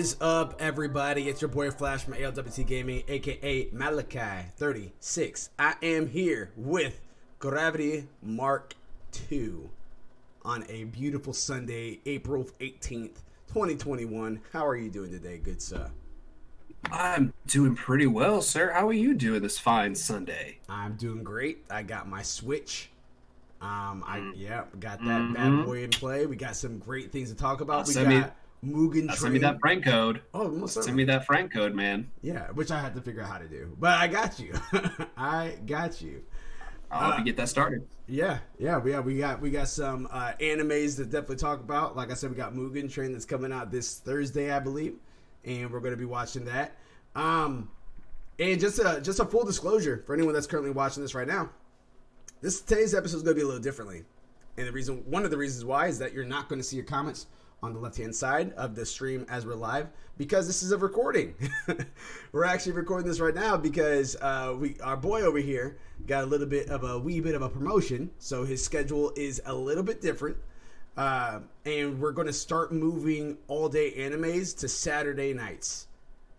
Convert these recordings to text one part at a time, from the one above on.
is up, everybody? It's your boy Flash from ALWT Gaming, aka Malachai36. I am here with Gravity Mark II on a beautiful Sunday, April 18th, 2021. How are you doing today, good sir? I'm doing pretty well, sir. How are you doing this fine Sunday? I'm doing great. I got my Switch. Um, I Mm. yeah, got that Mhm. bad boy in play. We got some great things to talk about. We got Mugen Train. send me that friend code. oh, Send me that friend code, man. Yeah, which I had to figure out how to do, but I got you. I got you. I'll help Uh, you get that started. Yeah, yeah, we yeah, we got we got some uh, animes to definitely talk about. Like I said, we got Mugen Train that's coming out this Thursday, I believe, and we're going to be watching that. Um, and just a just a full disclosure for anyone that's currently watching this right now, this today's episode is going to be a little differently, and the reason one of the reasons why is that you're not going to see your comments on the left hand side of the stream as we're live because this is a recording. we're actually recording this right now because uh, we our boy over here got a little bit of a wee bit of a promotion, so his schedule is a little bit different. Uh, and we're going to start moving all day animes to Saturday nights.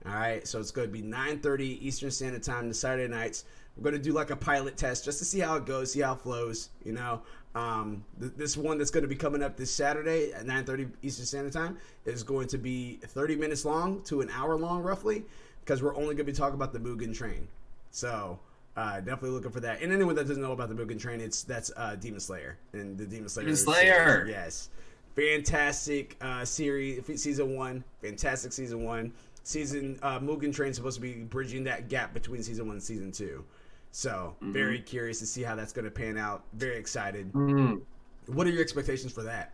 All right, so it's going to be 9:30 Eastern Standard Time to Saturday nights. We're going to do like a pilot test just to see how it goes, see how it flows. You know, um, th- this one that's going to be coming up this Saturday at 9:30 Eastern Standard Time is going to be 30 minutes long to an hour long, roughly, because we're only going to be talking about the Mugen Train. So uh, definitely looking for that. And anyone that doesn't know about the Mugen Train, it's that's uh, Demon Slayer and the Demon Slayer. Demon Slayer! Yes, fantastic uh, series, season one. Fantastic season one. Season uh, Mugen Train is supposed to be bridging that gap between season one and season two. So very curious to see how that's going to pan out. Very excited. Mm. What are your expectations for that?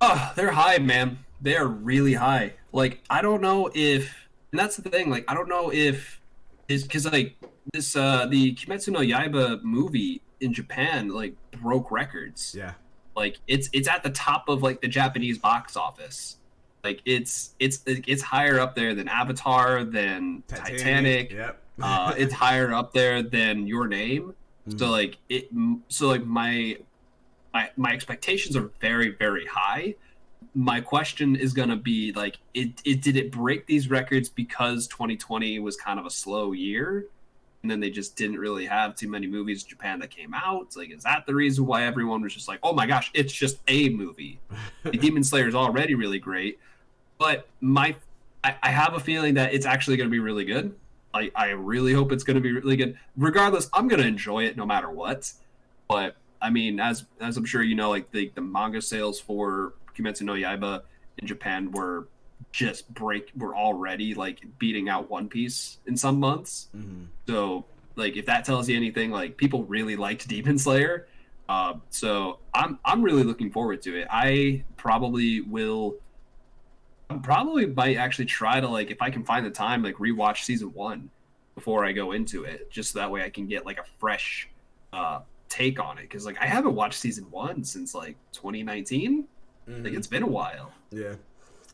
Oh, they're high, man. They are really high. Like I don't know if, and that's the thing. Like I don't know if is because like this uh the Kimetsu no Yaiba movie in Japan like broke records. Yeah. Like it's it's at the top of like the Japanese box office. Like it's it's it's higher up there than Avatar, than Titanic. Yep. Uh, it's higher up there than Your Name. So Mhm. like it, so like my my my expectations are very very high. My question is gonna be like, it, it did it break these records because 2020 was kind of a slow year, and then they just didn't really have too many movies in Japan that came out. Like, is that the reason why everyone was just like, oh my gosh, it's just a movie? the Demon Slayer is already really great, but my I, I have a feeling that it's actually going to be really good. I, I really hope it's going to be really good. Regardless, I'm going to enjoy it no matter what. But I mean, as as I'm sure you know, like the the manga sales for Kimetsu no Yaiba in Japan were just break were already like beating out One Piece in some months. Mhm. So like if that tells you anything, like people really liked Demon Slayer. Uh, so I'm I'm really looking forward to it. I probably will probably might actually try to like if I can find the time, like rewatch season one before I go into it, just so that way I can get like a fresh uh take on it. Cause like I haven't watched season one since like 2019. Like Mhm. it's been a while. Yeah.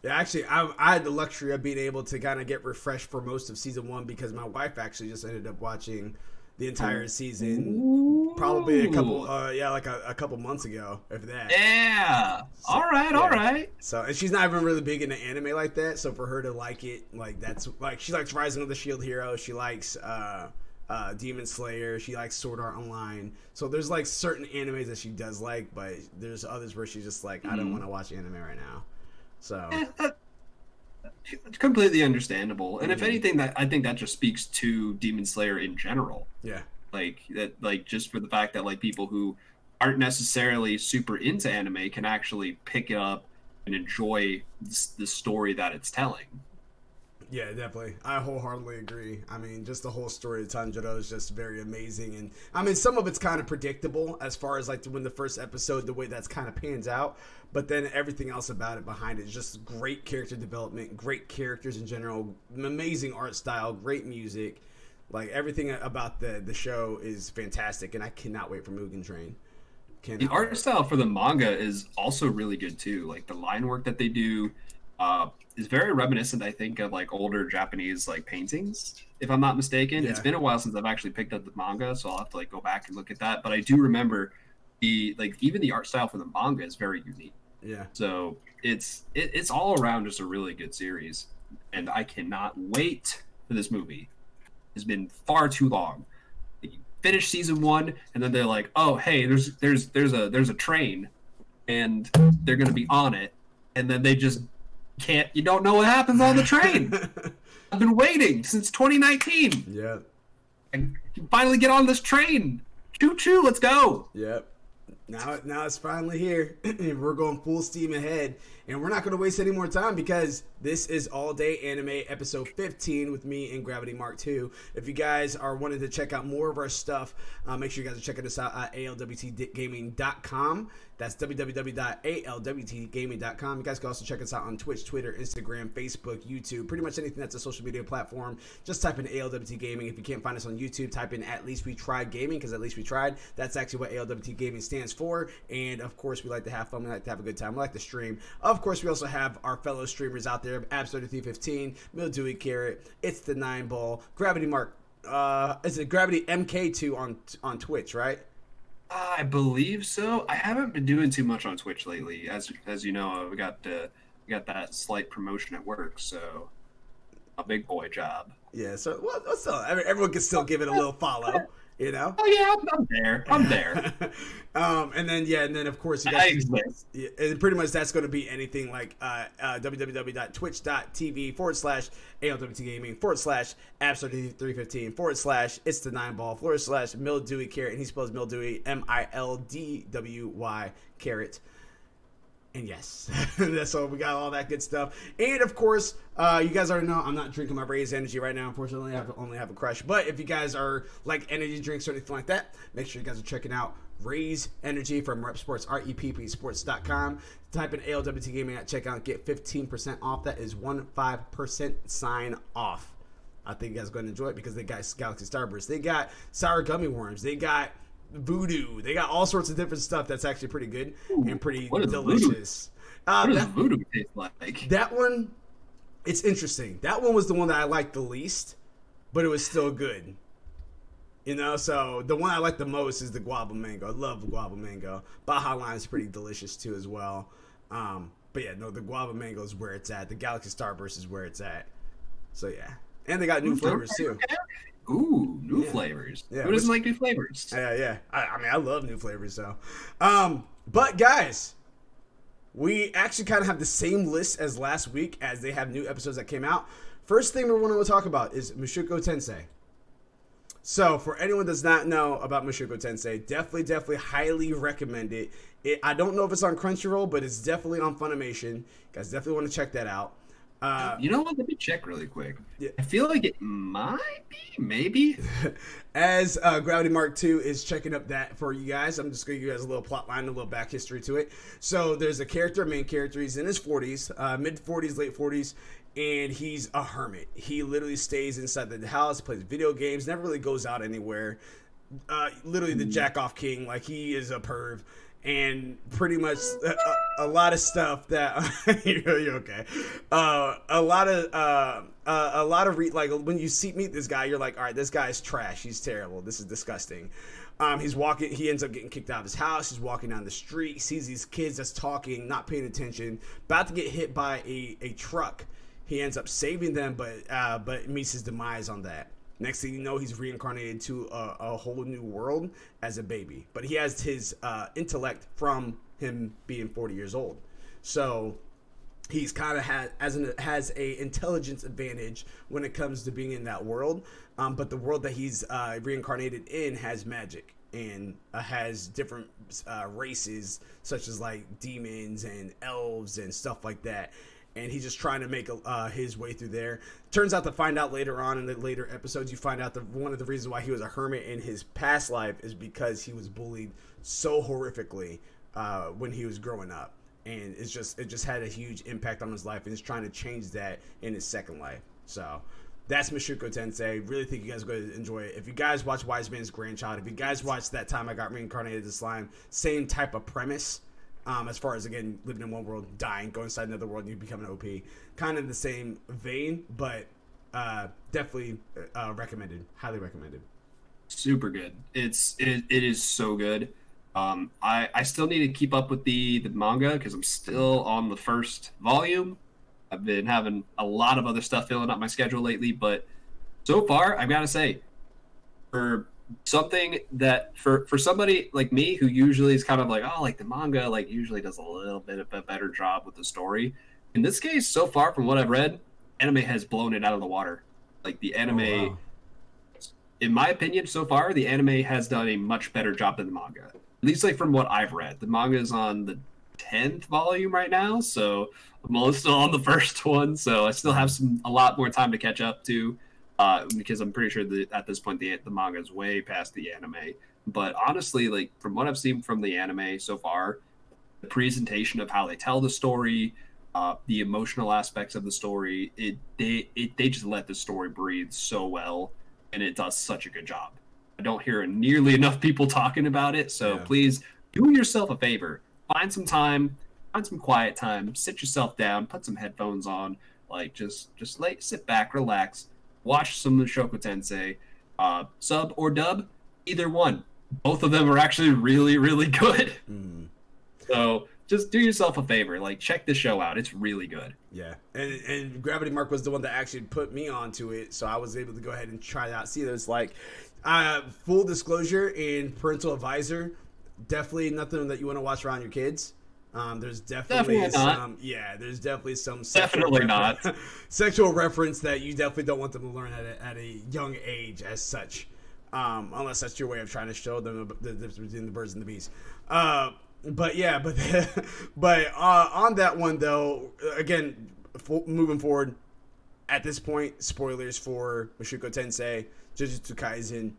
Yeah, actually, I, I had the luxury of being able to kind of get refreshed for most of season one because my wife actually just ended up watching the entire season, probably a couple, uh, yeah, like a, a couple months ago, if that. Yeah. All right. All yeah. right. So, and she's not even really big into anime like that. So for her to like it, like that's like she likes Rising of the Shield Hero. She likes uh, uh, Demon Slayer. She likes Sword Art Online. So there's like certain animes that she does like, but there's others where she's just like, I don't Mhm. want to watch anime right now. So completely understandable. And if Mhm. anything, that I think that just speaks to Demon Slayer in general. yeah, Like that, like just for the fact that like people who aren't necessarily super into anime can actually pick it up and enjoy the story that it's telling. Yeah, definitely. I wholeheartedly agree. I mean, just the whole story of Tanjiro is just very amazing, and I mean, some of it's kind of predictable as far as like when the first episode, the way that's kind of pans out, but then everything else about it behind it is just great character development, great characters in general, amazing art style, great music, like everything about the the show is fantastic, and I cannot wait for Mugen Train. Cannot The art style for the manga is also really good too. Like the line work that they do, uh, is very reminiscent, I think, of like older Japanese like paintings, if I'm not mistaken. Yeah. It's been a while since I've actually picked up the manga, so I'll have to like go back and look at that. But I do remember the like even the art style for the manga is very unique. Yeah. So it's it, it's all around just a really good series, and I cannot wait for this movie. It's been far too long. You finish season one, and then they're like, "Oh, hey, there's there's there's a there's a train, and they're gonna be on it," and then they just can't. You don't know what happens on the train. I've been waiting since 2019. yeah. And finally get on this train. Choo choo, let's go. Yep. Now, now it's finally here. and we're going full steam ahead, and we're not going to waste any more time because this is all day anime episode 15 with me and Gravity Mark 2 If you guys are wanting to check out more of our stuff, uh, make sure you guys are checking us out at alwtgaming.com. That's www.alwtgaming.com. You guys can also check us out on Twitch, Twitter, Instagram, Facebook, YouTube, pretty much anything that's a social media platform. Just type in ALWT Gaming. If you can't find us on YouTube, type in At Least We Tried Gaming because At Least We Tried. That's actually what ALWT Gaming stands for. And of course, we like to have fun. We like to have a good time. We like to stream. Of course, we also have our fellow streamers out there Abs3315, Mildewy Carrot, It's the Nine Ball, Gravity Mark. Uh, is it Gravity MK2 on on Twitch, right? I believe so. I haven't been doing too much on Twitch lately, as as you know. We got uh, got that slight promotion at work, so a big boy job. Yeah, so well, up? Everyone can still give it a little follow, you know. Oh yeah, I'm, I'm there. I'm there. um, and then yeah, and then of course you yeah, and pretty much that's going to be anything like uh, uh, www.twitch.tv forward slash ALWT Gaming forward slash Abs315 forward slash It's the Nine Ball forward slash Mildewy Carrot, and he spells Mildewy M I L D W Y Carrot. And yes, that's all. We got all that good stuff. And of course, uh, you guys already know I'm not drinking my Raize Energy right now. Unfortunately, I only have a crush. But if you guys are like energy drinks or anything like that, make sure you guys are checking out Raize Energy from REPP Sports, R E P P Sports.com. Type in ALWT Gaming at checkout, get 15% off. That is 15% sign off. I think you guys are going to enjoy it because they got Galaxy Starburst. They got sour gummy worms. They got voodoo. They got all sorts of different stuff that's actually pretty good and pretty delicious. Uh, What does that, voodoo taste like? that one, it's interesting. That one was the one that I liked the least, but it was still good. You know, so the one I like the most is the guava mango. I love guava mango. Baja line is pretty delicious too as well. Um, but yeah, no, the guava mango is where it's at. The Galaxy Starburst is where it's at. So yeah, and they got new flavors too. Ooh, new Yeah. flavors. Yeah, Who doesn't which- like new flavors? Yeah, yeah. I, I mean, I love new flavors, though. Um, but guys, we actually kind of have the same list as last week, as they have new episodes that came out. First thing we want to talk about is Mushoku Tensei. So, for anyone that does not know about Mushoku Tensei, definitely, definitely highly recommend it. it. I don't know if it's on Crunchyroll, but it's definitely on Funimation. You guys definitely want to check that out. Uh, You know what? Let me check really quick. Yeah. I feel like it might be, maybe. as uh, Gravity Mark II is checking up that for you guys, I'm just going to give you guys a little plot line, a little back history to it. So there's a character, main character. He's in his 40s, uh, mid 40s, late 40s, and he's a hermit. He literally stays inside the house, plays video games, never really goes out anywhere. Uh, literally the jack off king, like he is a perv. And pretty much a, a, a lot of stuff that you're, okay. Uh, a lot of uh, uh, a lot of re- like when you see meet this guy, you're like, all right, this guy's trash. He's terrible. This is disgusting. Um, he's walking. He ends up getting kicked out of his house. He's walking down the street. Sees these kids that's talking, not paying attention, about to get hit by a, a truck. He ends up saving them, but uh, but meets his demise on that. Next thing you know, he's reincarnated to a, a whole new world as a baby. But he has his uh, intellect from him being 40 years old. So he's kind of has as an has a intelligence advantage when it comes to being in that world. Um, but the world that he's uh, reincarnated in has magic and uh, has different uh, races such as like demons and elves and stuff like that. And he's just trying to make uh, his way through there. Turns out to find out later on in the later episodes, you find out that one of the reasons why he was a hermit in his past life is because he was bullied so horrifically uh, when he was growing up and it's just it just had a huge impact on his life and he's trying to change that in his second life so that's Mushoku Tensei. Really think you guys are going to enjoy it. If you guys watch Wise Man's Grandchild, if you guys watch that time I got reincarnated as slime, same type of premise. Um, as far as again living in one world, dying, going inside another world, and you become an OP. Kind of the same vein, but uh, definitely uh, recommended. Highly recommended. Super good. It's it, it is so good. Um, I I still need to keep up with the the manga because I'm still on the first volume. I've been having a lot of other stuff filling up my schedule lately, but so far I've got to say, for something that for for somebody like me who usually is kind of like oh like the manga like usually does a little bit of a better job with the story. In this case so far from what i've read anime has blown it out of the water. Like the anime oh, wow. in my opinion so far the anime has done a much better job than the manga. At least like from what i've read. The manga is on the 10th volume right now so i'm still on the first one so i still have some a lot more time to catch up to uh, because I'm pretty sure that at this point the the manga is way past the anime. But honestly, like from what I've seen from the anime so far, the presentation of how they tell the story, uh, the emotional aspects of the story, it they it they just let the story breathe so well, and it does such a good job. I don't hear nearly enough people talking about it, so yeah. please do yourself a favor, find some time, find some quiet time, sit yourself down, put some headphones on, like just just lay, sit back, relax watch some Mushoku Tensei, uh, sub or dub, either one. Both of them are actually really, really good. Mm. So just do yourself a favor, like check the show out. It's really good. Yeah, and and Gravity Mark was the one that actually put me onto it, so I was able to go ahead and try it out. See, there's like uh, full disclosure in parental advisor. Definitely nothing that you want to watch around your kids. Um, there's definitely, definitely some, yeah, there's definitely some definitely not. sexual reference that you definitely don't want them to learn at a, at a young age as such, um, unless that's your way of trying to show them the difference between the birds and the bees. Uh, but yeah, but but uh, on that one though, again, moving forward, at this point, spoilers for Mushoku Tensei, Jujutsu Kaisen,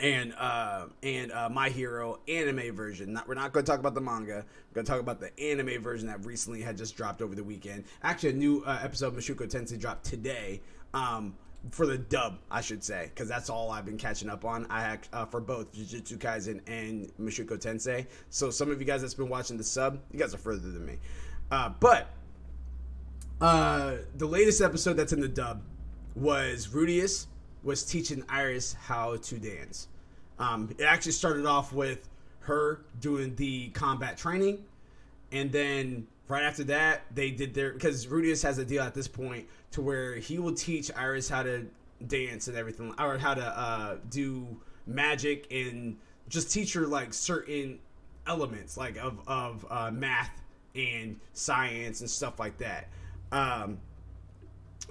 and uh, and uh, My Hero anime version. Not, we're not going to talk about the manga. We're going to talk about the anime version that recently had just dropped over the weekend. Actually, a new uh, episode of Mushoku Tensei dropped today. Um, for the dub, I should say, because that's all I've been catching up on. I uh, for both Jujutsu Kaisen and Mushoku Tensei. So some of you guys that's been watching the sub, you guys are further than me. Uh, but uh, the latest episode that's in the dub was Rudeus was teaching Iris how to dance. Um, it actually started off with her doing the combat training, and then right after that, they did their because Rudeus has a deal at this point to where he will teach Iris how to dance and everything, or how to uh, do magic and just teach her like certain elements like of of uh, math and science and stuff like that. Um,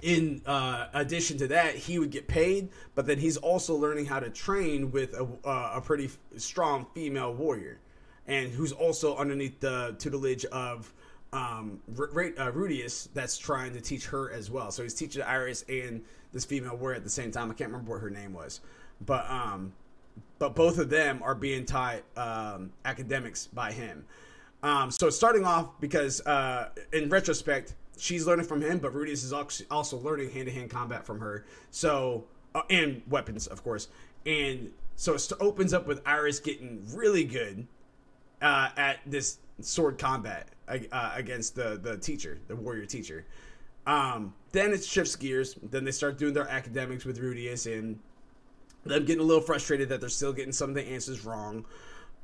in uh, addition to that, he would get paid, but then he's also learning how to train with a, uh, a pretty strong female warrior, and who's also underneath the tutelage of um, R- uh, Rudeus that's trying to teach her as well. So he's teaching Iris and this female warrior at the same time. I can't remember what her name was, but um, but both of them are being taught um, academics by him. Um, so starting off because uh, in retrospect, she's learning from him, but Rudeus is also learning hand to hand combat from her. So, uh, and weapons, of course. And so it opens up with Iris getting really good uh, at this sword combat uh, against the the teacher, the warrior teacher. Um, then it shifts gears. Then they start doing their academics with Rudeus and them getting a little frustrated that they're still getting some of the answers wrong.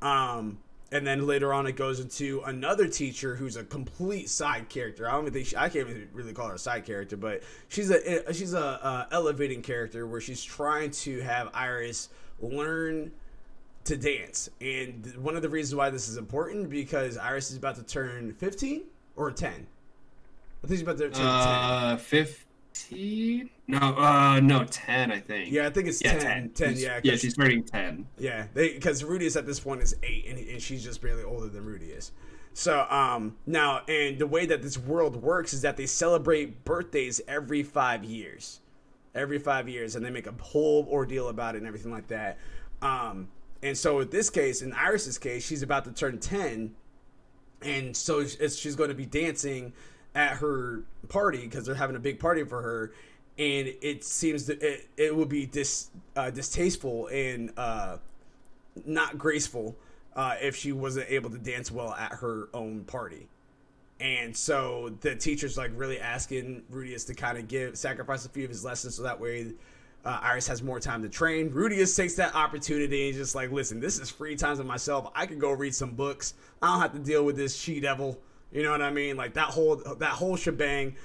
Um, and then later on it goes into another teacher who's a complete side character. I don't even think she, I can't even really call her a side character, but she's a she's a uh, elevating character where she's trying to have Iris learn to dance. And one of the reasons why this is important because Iris is about to turn 15 or 10. I think she's about to turn uh, 10. 15 15? No, uh, no, 10, I think. Yeah, I think it's yeah, 10. 10, 10 yeah. Yeah, she's turning 10. Yeah, they because Rudeus at this point is 8, and, and she's just barely older than Rudy is. So, um, now, and the way that this world works is that they celebrate birthdays every five years. Every five years, and they make a whole ordeal about it and everything like that. Um, and so, in this case, in Iris's case, she's about to turn 10, and so she's going to be dancing at her party because they're having a big party for her, and it seems that it, it would be dis, uh, distasteful and uh, not graceful uh, if she wasn't able to dance well at her own party. And so the teacher's like really asking Rudeus to kind of give sacrifice a few of his lessons so that way uh, Iris has more time to train. Rudeus takes that opportunity and just like, listen, this is free time to myself. I could go read some books. I don't have to deal with this she devil. You know what I mean? Like that whole that whole shebang.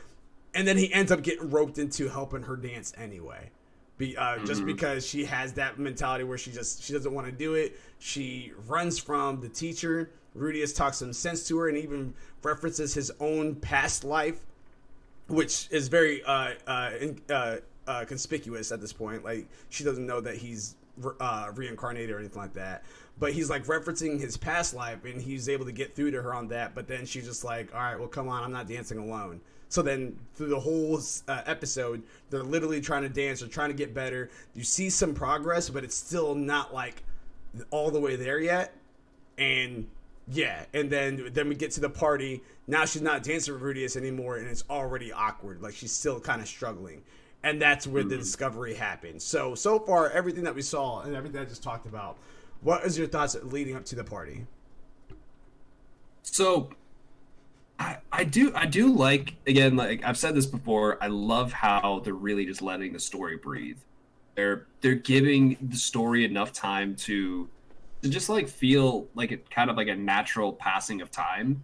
And then he ends up getting roped into helping her dance anyway. Be, uh, mm-hmm. just because she has that mentality where she just she doesn't want to do it. She runs from the teacher. Rudeus talks some sense to her and even references his own past life, which is very uh, uh, uh uh, conspicuous at this point. Like she doesn't know that he's uh, reincarnated or anything like that. But he's like referencing his past life, and he's able to get through to her on that. But then she's just like, "All right, well, come on, I'm not dancing alone." So then through the whole uh, episode, they're literally trying to dance, they're trying to get better. You see some progress, but it's still not like all the way there yet. And yeah, and then then we get to the party. Now she's not dancing with Rudeus anymore, and it's already awkward. Like she's still kind of struggling and that's where mm-hmm. the discovery happened. So so far, everything that we saw and everything I just talked about. What is your thoughts leading up to the party? So, I I do I do like again like I've said this before. I love how they're really just letting the story breathe. They're they're giving the story enough time to to just like feel like it kind of like a natural passing of time,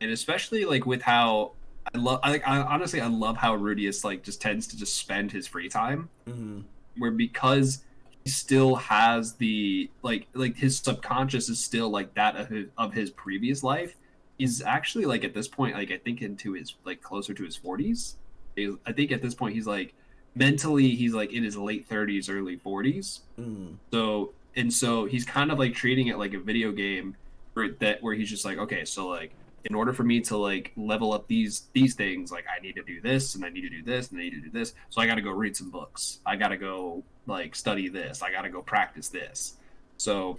and especially like with how I love. I, I, honestly, I love how Rudeus like just tends to just spend his free time, mm-hmm. where because he still has the like like his subconscious is still like that of his, of his previous life. He's actually like at this point, like I think into his like closer to his forties. I think at this point he's like mentally he's like in his late thirties, early 40s mm-hmm. So and so he's kind of like treating it like a video game, where that where he's just like okay, so like in order for me to like level up these these things like i need to do this and i need to do this and i need to do this. So i got to go read some books. I got to go like study this. I got to go practice this. So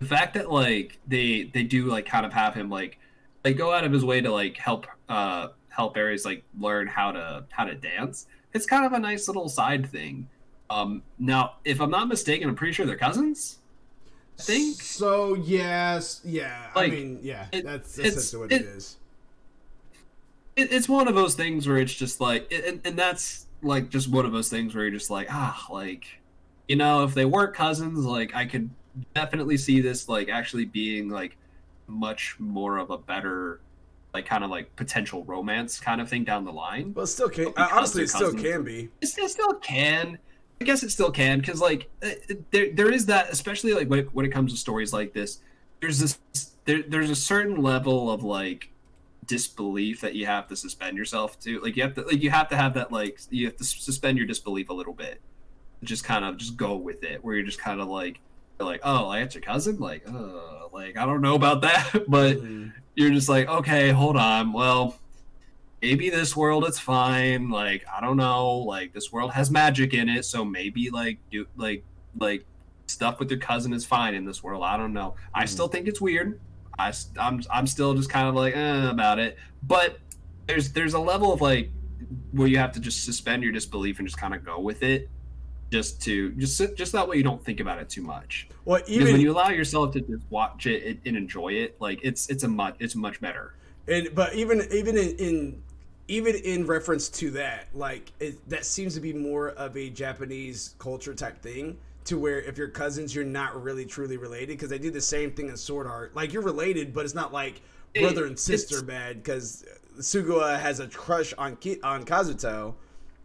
the fact that like they they do like kind of have him like like go out of his way to like help uh help aries like learn how to how to dance it's kind of a nice little side thing um now if i'm not mistaken i'm pretty sure they're cousins think so. Yes, yeah. Like, I mean, yeah. It, that's that's it's, what it, it is. It, it's one of those things where it's just like, and, and that's like just one of those things where you're just like, ah, like, you know, if they weren't cousins, like I could definitely see this like actually being like much more of a better like kind of like potential romance kind of thing down the line. Well, it still can. Honestly, it still can be. It still, still can. I guess it still can because like uh, there there is that especially like when it, when it comes to stories like this there's this there, there's a certain level of like disbelief that you have to suspend yourself to like you have to like you have to have that like you have to suspend your disbelief a little bit just kind of just go with it where you're just kind of like like oh like that's your cousin? Like uh like i don't know about that. But mm-hmm. you're just like okay hold on. Well maybe this world it's fine. Like i don't know. Like this world has magic in it. So maybe like do like like stuff with your cousin is fine in this world. I don't know. I still think it's weird. I, I'm, I'm still just kind of like eh, about it. But there's there's a level of like where you have to just suspend your disbelief and just kind of go with it just to just just that way you don't think about it too much well even because when you allow yourself to just watch it and enjoy it like it's it's a much it's much better and but even even in, in even in reference to that, like it, that seems to be more of a Japanese culture type thing. To where if you're cousins, you're not really truly related because they do the same thing in Sword Art. Like you're related, but it's not like brother and sister bad because Suguha has a crush on Ki- on Kazuto,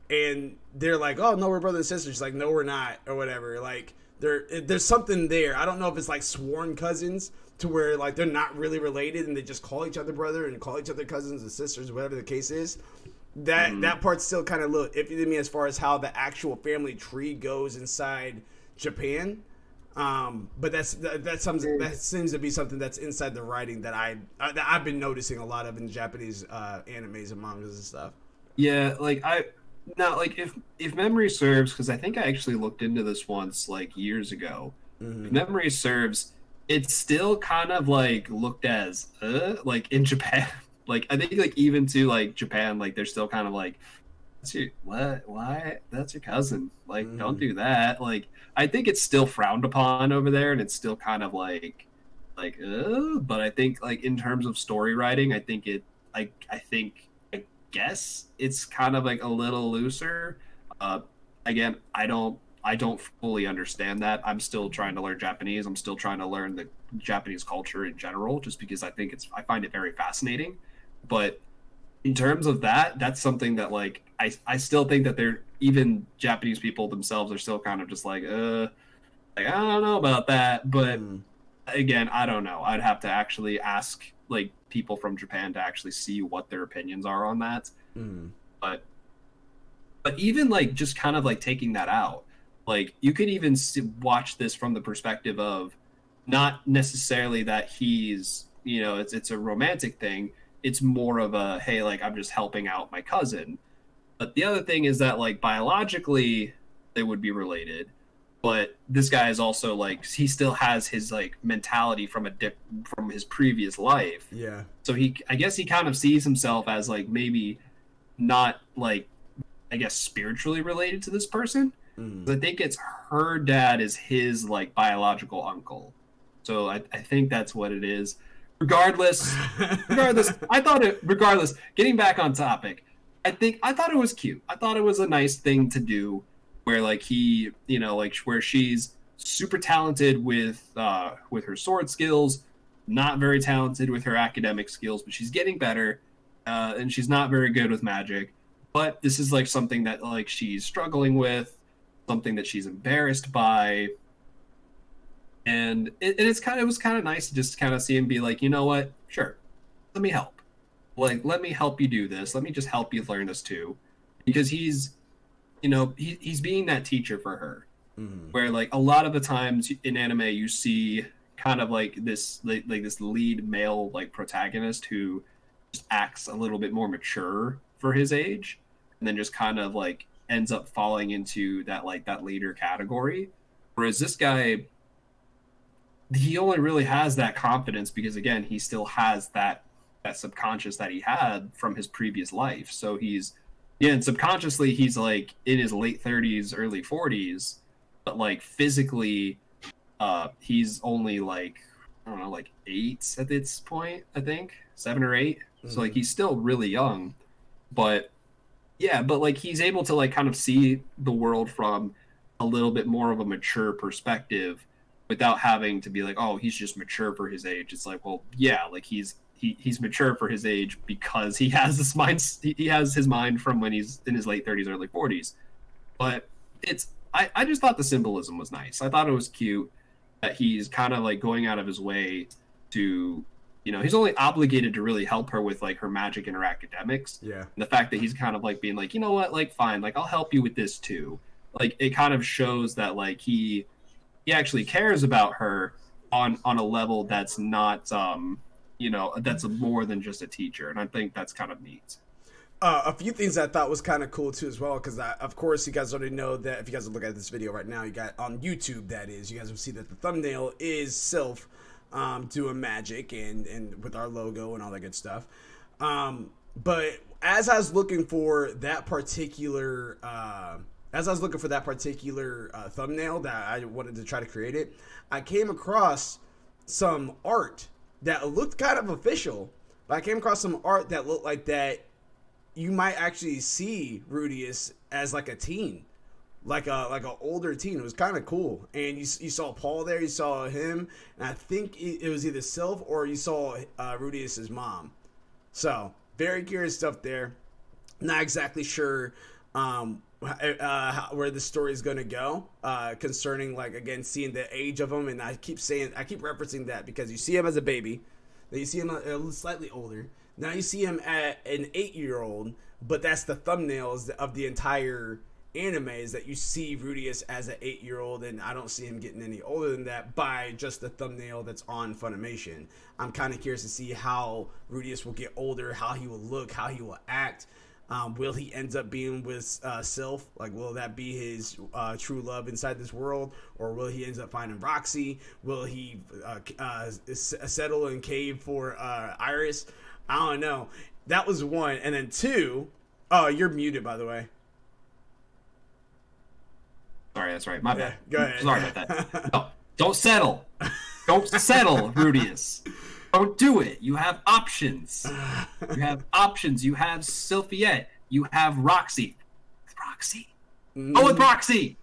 and they're like, "Oh no, we're brother and sister." She's like, "No, we're not," or whatever. Like there, there's something there. I don't know if it's like sworn cousins, to where like they're not really related and they just call each other brother and call each other cousins and sisters, whatever the case is. That mm-hmm. that part's still kind of look iffy to me as far as how the actual family tree goes inside Japan. Um, but that's that, that, that seems to be something that's inside the writing that I uh, that I've been noticing a lot of in Japanese uh, animes and mangas and stuff. Yeah, like I now like if if memory serves, because I think I actually looked into this once like years ago. Mm-hmm. Memory serves, it's still kind of like looked as uh, like in Japan. like I think like even to like Japan, like they're still kind of like, that's your what? Why? That's your cousin. Like, mm. don't do that. Like, I think it's still frowned upon over there, and it's still kind of like, like, uh, but I think like in terms of story writing, I think it, I, I think, guess it's kind of like a little looser. Uh, again, I don't, I don't fully understand that. I'm still trying to learn Japanese. I'm still trying to learn the Japanese culture in general, just because I think it's, I find it very fascinating. But in terms of that, that's something that like I, I still think that they're even Japanese people themselves are still kind of just like, uh, like I don't know about that, but. Mm again, I don't know. I'd have to actually ask like people from Japan to actually see what their opinions are on that. Mm. But but even like just kind of like taking that out, like you could even watch this from the perspective of not necessarily that he's you know it's it's a romantic thing. It's more of a hey like I'm just helping out my cousin. But the other thing is that like biologically they would be related but this guy is also like he still has his like mentality from a dip from his previous life. Yeah. So he I guess he kind of sees himself as like maybe not like I guess spiritually related to this person. Mm. I think it's her dad is his like biological uncle. So I, I think that's what it is. Regardless, regardless, I thought it regardless, getting back on topic, I think I thought it was cute. I thought it was a nice thing to do where like he, you know, like where she's super talented with uh, with her sword skills, not very talented with her academic skills, but she's getting better, uh, and she's not very good with magic. But this is like something that like she's struggling with, something that she's embarrassed by, and it, it's kind of it was kind of nice to just kind of see him be like, you know what, sure, let me help, like let me help you do this, let me just help you learn this too, because he's you know, he, he's being that teacher for her. Mm-hmm. Where like a lot of the times in anime you see kind of like this like, like this lead male like protagonist who just acts a little bit more mature for his age and then just kind of like ends up falling into that like that leader category whereas this guy he only really has that confidence because again he still has that that subconscious that he had from his previous life so he's yeah, and subconsciously he's like in his late 30s, early 40s, but like physically, uh, he's only like I don't know, like eight at this point, I think seven or 8 mm-hmm. So like mm-hmm. he's still really young, but yeah, but like he's able to like kind of see the world from a little bit more of a mature perspective without having to be like, oh, he's just mature for his age. It's like, well, yeah, like he's he, he's mature for his age because he has this mind he has his mind from when he's in his late 30s early 40s but it's I, I just thought the symbolism was nice. I thought it was cute that he's kind of like going out of his way to you know he's only obligated to really help her with like her magic and her academics. Yeah. And the fact that he's kind of like being like you know what? Like fine. Like i'll help you with this too. Like it kind of shows that like he he actually cares about her on on a level that's not um you know that's more than just a teacher and i think that's kind of neat. Uh, a few things I thought was kind of cool too as well because of course you guys already know that if you guys look at this video right now you got on YouTube that is you guys will see that the thumbnail is Sylph um, doing magic and and with our logo and all that good stuff. Um, but as I was looking for that particular uh, as I was looking for that particular uh, thumbnail that I wanted to try to create it I came across some art that looked kind of official. But I came across some art that looked like that you might actually see Rudeus as like a teen, like a like an older teen. It was kind of cool. And you, you saw Paul there, you saw him, and I think it, was either Sylph or you saw uh, Rudeus's mom. So very curious stuff there. Not exactly sure um, uh, where the story is going to go uh, concerning like again seeing the age of him and i keep saying i keep referencing that because you see him as a baby then you see him slightly older now you see him at an eight year old but that's the thumbnails of the entire anime is that you see rudeus as an eight year old, and I don't see him getting any older than that by just the thumbnail that's on Funimation. I'm kind of curious to see how rudeus will get older, how he will look, how he will act. Um, will he end up being with uh, Sylph? Like, will that be his uh, true love inside this world, or will he end up finding Roxy? Will he uh, uh settle in cave for uh, Eris? I don't know. That was one, and then two. Oh, you're muted, by the way. Sorry, that's right. My bad. Yeah, go ahead. Sorry about that. No, don't settle. Don't settle, Rudeus. Don't do it. You have options. You have options. You have Sylphiette. You have Roxy. Roxy. Oh, with Roxy.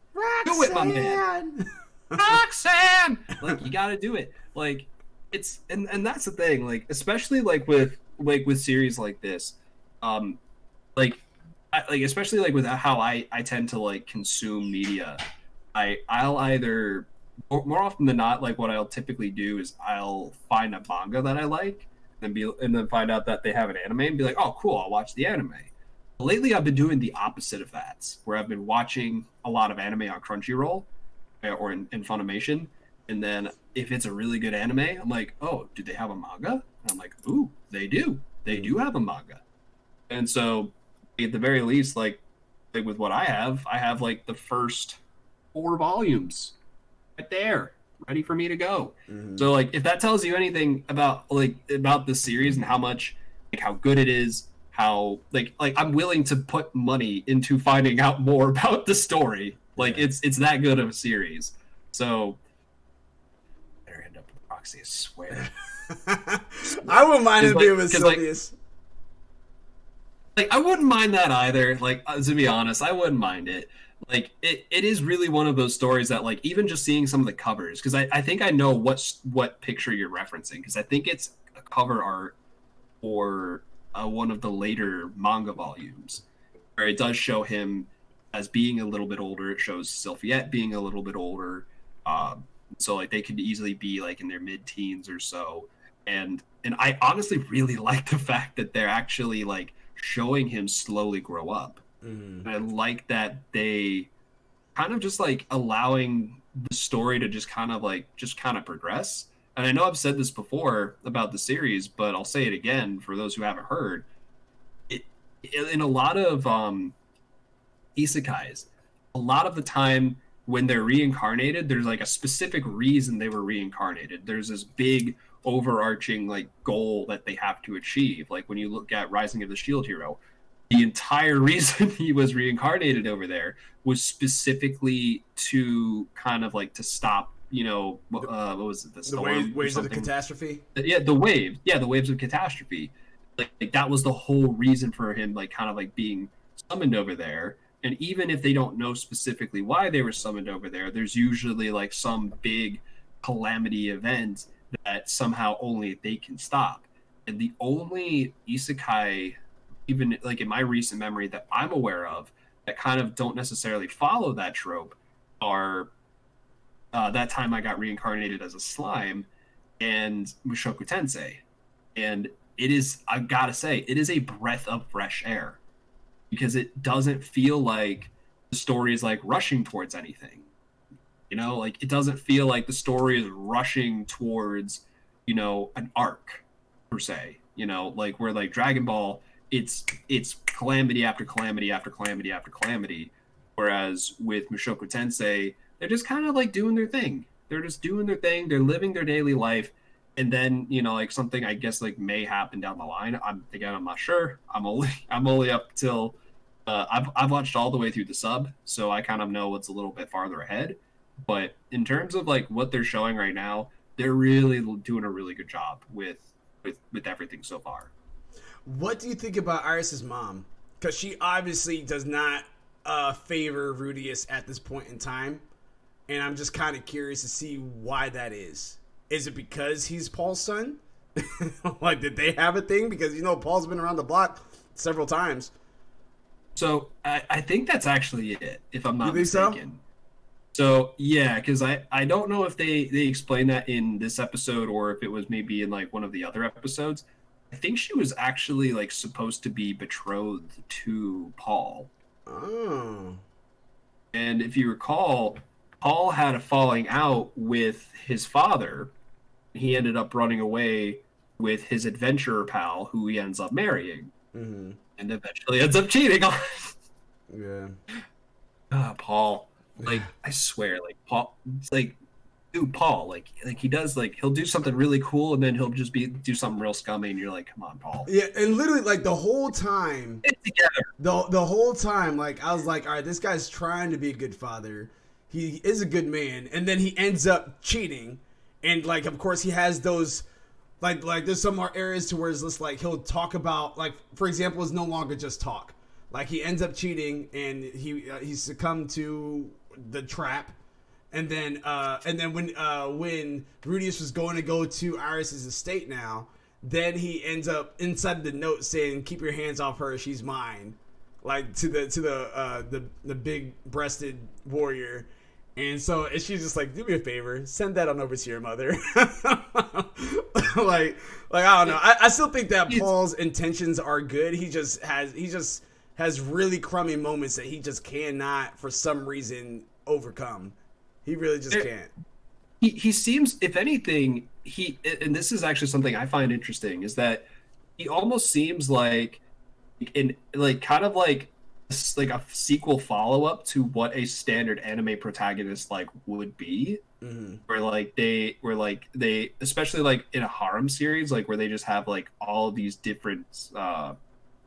Do it, my man. Roxanne. Like you got to do it. Like it's and and that's the thing. Like especially like with like with series like this, um, like I, like especially like with how I I tend to like consume media. I I'll either more, more often than not like what I'll typically do is I'll find a manga that I like and be and then find out that they have an anime and be like, oh cool, I'll watch the anime. Lately, I've been doing the opposite of that, where I've been watching a lot of anime on Crunchyroll uh, or in, in Funimation, and then if it's a really good anime, I'm like, oh, do they have a manga? And I'm like, ooh, they do. They do have a manga. And so, at the very least, like with what I have, I have like the first four volumes right there, ready for me to go. Mm-hmm. So, like, if that tells you anything about like about the series and how much, like, how good it is, how like like I'm willing to put money into finding out more about the story. Like, yeah. it's it's that good of a series. So better end up with Roxy, I swear. I wouldn't mind it like, being with Sylvius. Like, like, I wouldn't mind that either. Like uh, to be honest, I wouldn't mind it. Like it, it is really one of those stories that like even just seeing some of the covers because I, I think I know what what picture you're referencing because I think it's a cover art or uh, one of the later manga volumes where it does show him as being a little bit older. It shows Sylphiette being a little bit older. Um, so like they could easily be like in their mid teens or so. And and I honestly really like the fact that they're actually like showing him slowly grow up. Mm-hmm. I like that they kind of just like allowing the story to just kind of like just kind of progress. And I know I've said this before about the series, but I'll say it again for those who haven't heard. It in a lot of um isekais, a lot of the time when they're reincarnated, there's like a specific reason they were reincarnated. There's this big overarching like goal that they have to achieve. Like when you look at Rising of the Shield Hero, the entire reason he was reincarnated over there was specifically to kind of like to stop, you know, uh, what was it? The, the wave, waves of the catastrophe. Yeah, the waves. Yeah, the waves of catastrophe. Like, like that was the whole reason for him, like kind of like being summoned over there and even if they don't know specifically why they were summoned over there there's usually like some big calamity event that somehow only they can stop and the only isekai even like in my recent memory that i'm aware of that kind of don't necessarily follow that trope are uh, that time i got reincarnated as a slime and mushoku tensei and it is i've got to say it is a breath of fresh air because it doesn't feel like the story is like rushing towards anything. You know, like it doesn't feel like the story is rushing towards, you know, an arc per se. You know, like where like Dragon Ball, it's it's calamity after calamity after calamity after calamity. Whereas with Mushoku Tensei, they're just kind of like doing their thing. They're just doing their thing. They're living their daily life and then you know like something i guess like may happen down the line i'm again i'm not sure i'm only i'm only up till uh, I've I've watched all the way through the sub, so I kind of know what's a little bit farther ahead. But in terms of like what they're showing right now, they're really doing a really good job with with with everything so far. What do you think about Eris's mom? Because she obviously does not uh, favor Rudeus at this point in time, and I'm just kind of curious to see why that is. Is it because he's Paul's son? like, did they have a thing? Because you know Paul's been around the block several times. So I, I think that's actually it, if I'm not mistaken. So? so yeah, because I I don't know if they they explained that in this episode or if it was maybe in like one of the other episodes. I think she was actually like supposed to be betrothed to Paul. Oh. And if you recall, Paul had a falling out with his father. He ended up running away with his adventurer pal, who he ends up marrying. Mm-hmm and eventually ends up cheating on. yeah. Ah, Paul. Like I swear, like Paul, like dude, Paul, like like he does like he'll do something really cool and then he'll just be do something real scummy and you're like, come on, Paul. Yeah, and literally like the whole time, together. The the whole time, like I was like, all right, this guy's trying to be a good father. He is a good man, and then he ends up cheating. and like of course he has those like like there's some more areas to where it's just like he'll talk about like for example it's no longer just talk like he ends up cheating and he uh, he succumbed to the trap and then uh and then when uh when Rudeus was going to go to Eris's estate now then he ends up inside the note saying keep your hands off her she's mine like to the to the uh the the big breasted warrior and so and she's just like, do me a favor, send that on over to your mother. like, like I don't know. I, I still think that Paul's intentions are good. He just has he just has really crummy moments that he just cannot, for some reason, overcome. He really just it, can't. He he seems, if anything, he and this is actually something I find interesting is that he almost seems like in like kind of like like a sequel follow up to what a standard anime protagonist like would be. Mm-hmm. Where like they were like they especially like in a harem series like where they just have like all these different uh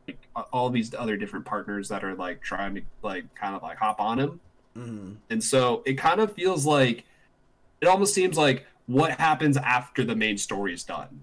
like all these other different partners that are like trying to like kind of like hop on him. Mm-hmm. And so it kind of feels like it almost seems like what happens after the main story is done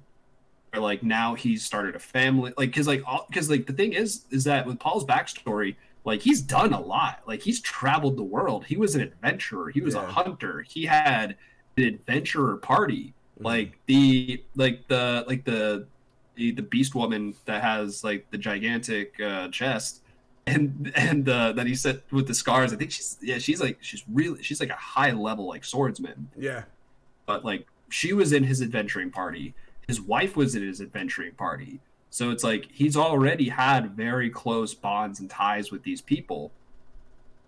or like now he's started a family like because like because like the thing is is that with paul's backstory like he's done a lot. Like he's traveled the world. He was an adventurer. He was yeah. a hunter. He had an adventurer party. Mm-hmm. Like the like the like the the, the beast woman that has like the gigantic uh, chest and and uh, that he said with the scars. I think she's yeah she's like she's really she's like a high level like swordsman. Yeah, but like she was in his adventuring party. His wife was in his adventuring party. So it's like he's already had very close bonds and ties with these people.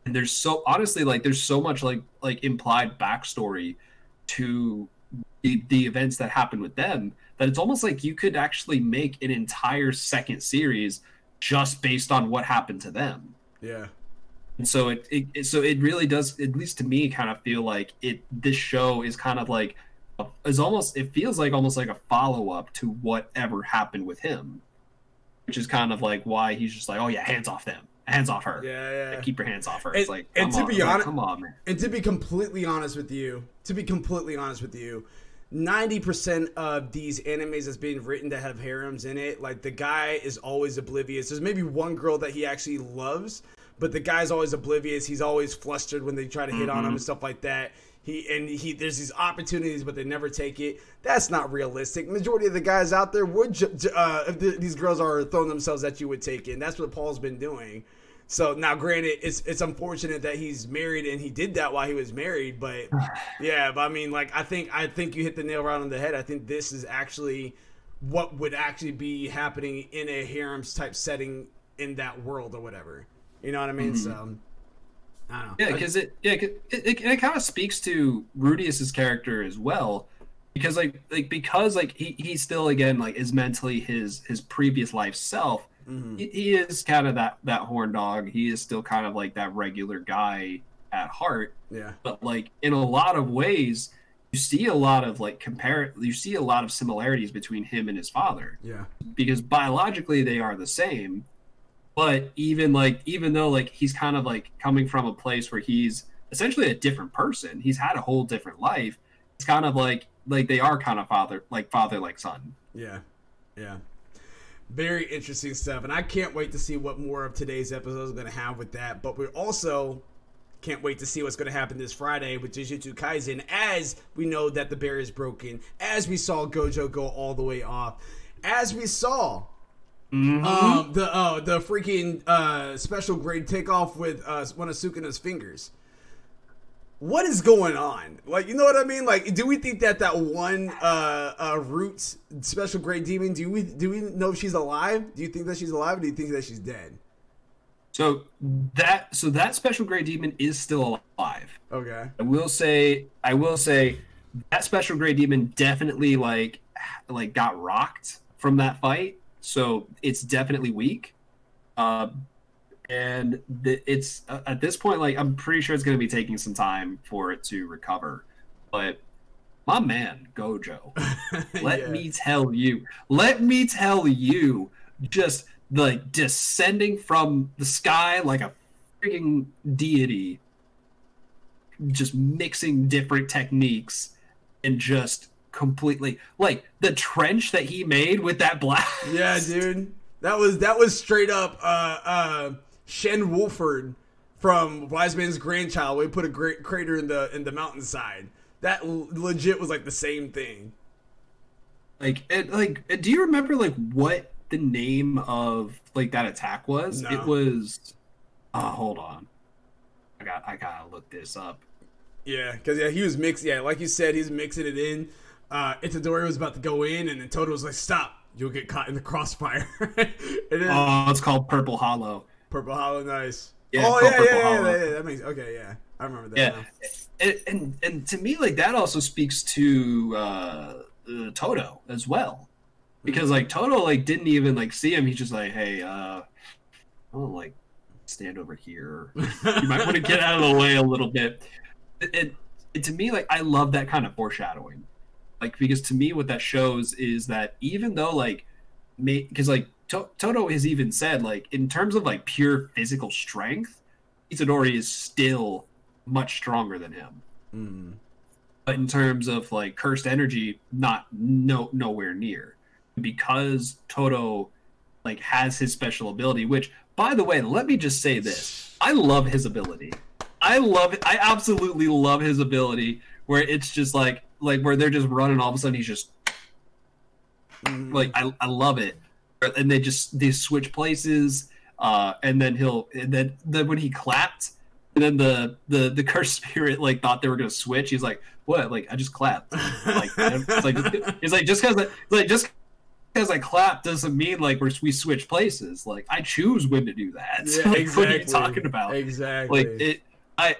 And there's so honestly like there's so much like like implied backstory to the, the events that happened with them that it's almost like you could actually make an entire second series just based on what happened to them. Yeah. And so it, it so it really does at least to me kind of feel like it this show is kind of like is almost it feels like almost like a follow up to whatever happened with him, which is kind of like why he's just like, oh yeah, hands off them, hands off her, yeah, yeah, like, keep your hands off her. And, it's like, and to on. be honest, like, come on, man. And to be completely honest with you, to be completely honest with you. 90% of these animes that's being written that have harems in it, like the guy is always oblivious. There's maybe one girl that he actually loves, but the guy's always oblivious. He's always flustered when they try to hit mm-hmm. on him mm-hmm. and stuff like that. He and he there's these opportunities, but they never take it. That's not realistic. Majority of the guys out there would, uh, if the, these girls are throwing themselves at you, would take it. And that's what Paul's been doing. So now, granted, it's it's unfortunate that he's married and he did that while he was married, but yeah, but I mean, like I think I think you hit the nail right on the head. I think this is actually what would actually be happening in a harems type setting in that world or whatever. You know what I mean? Mm-hmm. So I don't know. yeah, because it yeah it, it, it kind of speaks to Rudeus's character as well, because like like because like he he still again like is mentally his his previous life self. Mm-hmm. He, he, is kind of that that horn dog. He is still kind of like that regular guy at heart. Yeah. But like in a lot of ways, you see a lot of like compare. You see a lot of similarities between him and his father. Yeah. Because biologically they are the same but even like even though like he's kind of like coming from a place where he's essentially a different person he's had a whole different life it's kind of like like they are kind of father like father like son yeah yeah very interesting stuff and i can't wait to see what more of today's episode is going to have with that but we also can't wait to see what's going to happen this Friday with Jujutsu Kaisen as we know that the bear is broken, as we saw Gojo go all the way off, as we saw Mm-hmm. Um, the uh, the freaking uh, special grade takeoff with uh, one of Sukuna's fingers. What is going on? Like, you know what I mean? Like, do we think that that one uh, uh, Roots special great demon? Do we do we know if she's alive? Do you think that she's alive, or do you think that she's dead? So that so that special grade demon is still alive. Okay. I will say I will say that special grade demon definitely like like got rocked from that fight so it's definitely weak. Uh, and the, it's uh, at this point, like I'm pretty sure it's going to be taking some time for it to recover. But my man Gojo, let yeah. me tell you, let me tell you, just like descending from the sky like a freaking deity, just mixing different techniques and just completely like the trench that he made with that black. Yeah, dude. That was that was straight up uh uh Shin Wolford from Wise Man's Grandchild. We put a great crater in the in the mountainside. That l- legit was like the same thing. Like, it, like, do you remember like what the name of like that attack was? No. It was. Oh, hold on. I got. I gotta look this up. Yeah, because yeah, he was mixing. Yeah, like you said, he's mixing it in. Uh, Itadori was about to go in, and then Todo was like, "Stop! You'll get caught in the crossfire." and then Oh, it's called Purple Hollow. Purple Hollow, nice. Yeah, oh yeah, yeah, yeah, yeah, That makes okay. Yeah, I remember that. Yeah, and, and and to me, like that also speaks to uh, uh, Todo as well, because like Todo like didn't even like see him. He's just like, hey, uh, I'll like stand over here. You might want to get out of the way a little bit. And, and to me, like I love that kind of foreshadowing, like because to me, what that shows is that even though like, may because like to- Todo has even said like in terms of like pure physical strength, Itadori is still much stronger than him. Mm. But in terms of like cursed energy, not no nowhere near. Because Todo like has his special ability, which by the way, let me just say this. I love his ability. I love it. I absolutely love his ability where it's just like like where they're just running all of a sudden he's just Mhm. like I, I love it and they just they switch places uh and then he'll and then then when he clapped and then the the the cursed spirit like thought they were gonna switch. He's like what? Like i just clapped. Like it's like it's like just because like just because i clap doesn't mean like we're, we switch places. Like i choose when to do that. Yeah, Like, exactly. what are you talking about? Exactly. like it i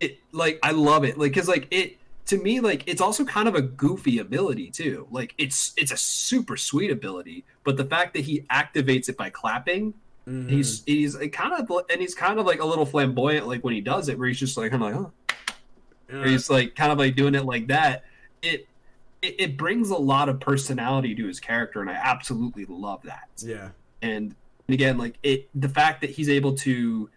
it like i love it. Like because like it to me like it's also kind of a goofy ability too like it's it's a super sweet ability but the fact that he activates it by clapping Mhm. he's he's kind of and he's kind of like a little flamboyant like when he does it where he's just like i'm like oh Yeah. he's like kind of like doing it like that it, it it brings a lot of personality to his character and i absolutely love that yeah. and again like it the fact that he's able to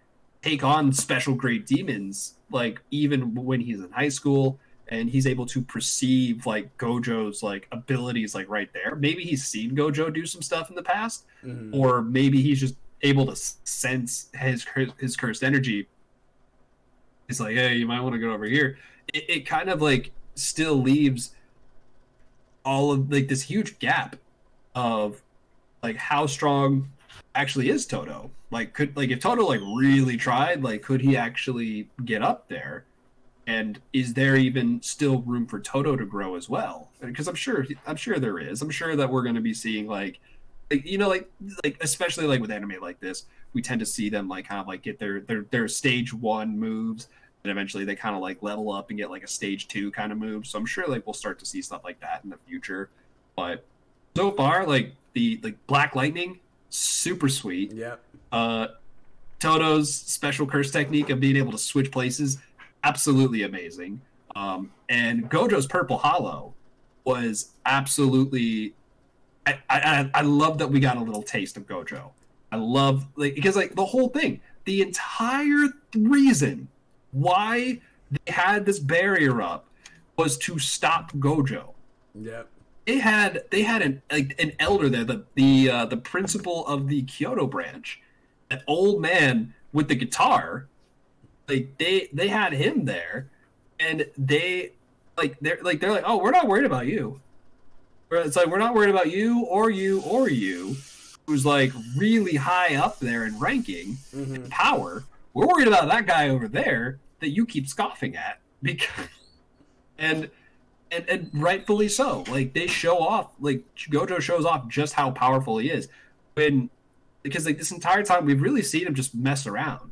take on special grade demons like even when he's in high school and he's able to perceive like gojo's like abilities like right there maybe he's seen gojo do some stuff in the past Mhm. or maybe he's just able to sense his his cursed energy it's like hey you might want to go over here it, it kind of like still leaves all of like this huge gap of like how strong actually is Todo. Like could like if Todo like really tried, like could he actually get up there? And is there even still room for Todo to grow as well? Because I'm sure I'm sure there is. I'm sure that we're going to be seeing like, like you know like like especially like with anime like this, we tend to see them like kind of like get their their their stage 1 moves and eventually they kind of like level up and get like a stage 2 kind of move. So I'm sure like we'll start to see stuff like that in the future. But so far like the like Black Lightning super sweet. Yeah. Uh, Todo's special curse technique of being able to switch places, absolutely amazing. Um, and Gojo's Purple Hollow was absolutely. I, I I love that we got a little taste of Gojo. I love like because like the whole thing, the entire reason why they had this barrier up was to stop Gojo Yep. they had they had an like an elder there, the the uh, the principal of the Kyoto branch, an old man with the guitar. Like they they had him there, and they like they're like they're like, oh, we're not worried about you. It's like we're not worried about you or you or you, who's like really high up there in ranking hmm and power. We're worried about that guy over there that you keep scoffing at because and and and rightfully so. Like they show off like Gojo shows off just how powerful he is. When because like this entire time we've really seen him just mess around.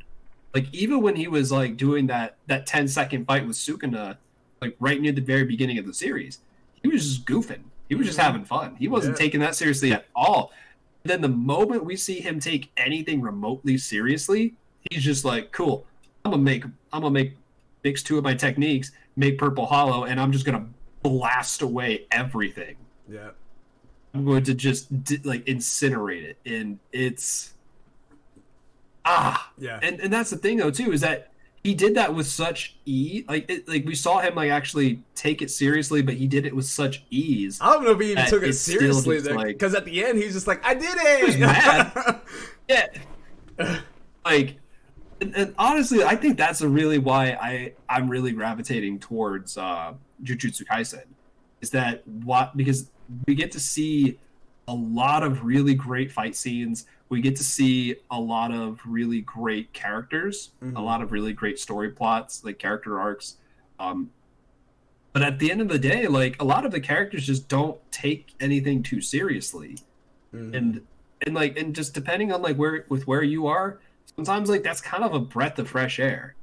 Like even when he was like doing that that 10 second fight with Sukuna like right near the very beginning of the series, he was just goofing. He was just Mhm. having fun. He wasn't Yeah. taking that seriously at all. then the moment we see him take anything remotely seriously, he's just like, "Cool, I'm gonna make, I'm gonna make, mix two of my techniques, make Purple Hollow, and I'm just gonna blast away everything. Yeah, I'm going to just di- like incinerate it, and it's ah, Yeah. and and that's the thing though too is that he did that with such ease. Like it, like we saw him like actually take it seriously, but he did it with such ease. I don't know if he even took it seriously like- because at the end he's just like, "I did it." was mad. Yeah. like and, and honestly, I think that's a really why I I'm really gravitating towards uh Jujutsu Kaisen is that what because we get to see a lot of really great fight scenes. We get to see a lot of really great characters, a Mhm. lot of really great story plots, like character arcs. Um, but at the end of the day, like a lot of the characters just don't take anything too seriously Mhm. and and like and just depending on like where with where you are sometimes like that's kind of a breath of fresh air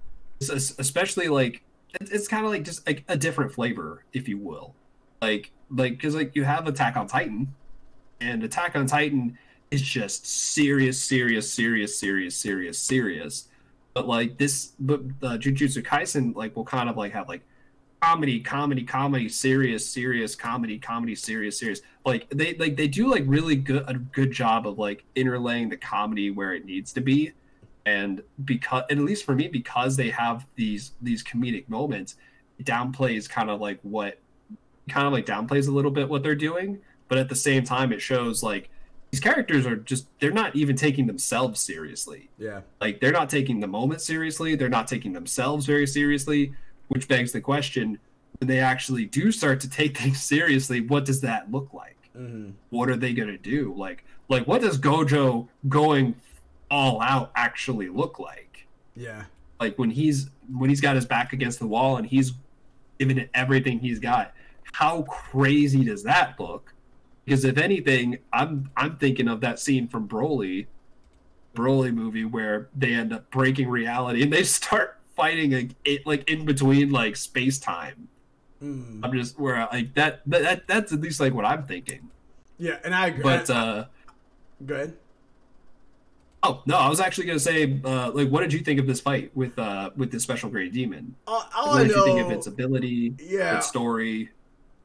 es- especially like it- it's kind of like just like a different flavor if you will like like because like you have attack on titan and attack on titan is just serious serious serious serious serious serious. But like this but uh, jujutsu kaisen like will kind of like have like comedy comedy comedy serious serious comedy comedy serious serious. Like they like they do like really good a good job of like interlaying the comedy where it needs to be. And because and at least for me because they have these these comedic moments downplays kind of like what kind of like downplays a little bit what they're doing. But at the same time it shows like these characters are just they're not even taking themselves seriously. Yeah, like they're not taking the moment seriously they're not taking themselves very seriously which begs the question when they actually do start to take things seriously what does that look like? Hmm what are they going to do? Like like what does gojo going all out actually look like? Yeah, like when he's when he's got his back against the wall and he's giving it everything he's got how crazy does that look because if anything i'm i'm thinking of that scene from broly broly movie where they end up breaking reality and they start fighting like it like in between like space time mm. i'm just where like that, that that that's at least like what i'm thinking yeah, and I agree. but uh Go ahead. oh no i was actually gonna say uh like what did you think of this fight with uh with the special grade demon All, all what I did know, you think of its ability yeah, its story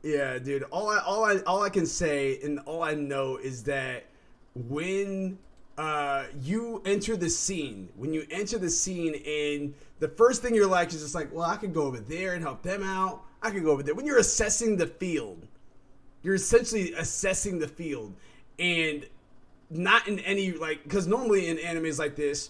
Yeah, dude. All I all I all I can say and all I know is that when uh you enter the scene, when you enter the scene and the first thing you're like is just like, well, I could go over there and help them out. I could go over there. When you're assessing the field, you're essentially assessing the field and not in any like because normally in animes like this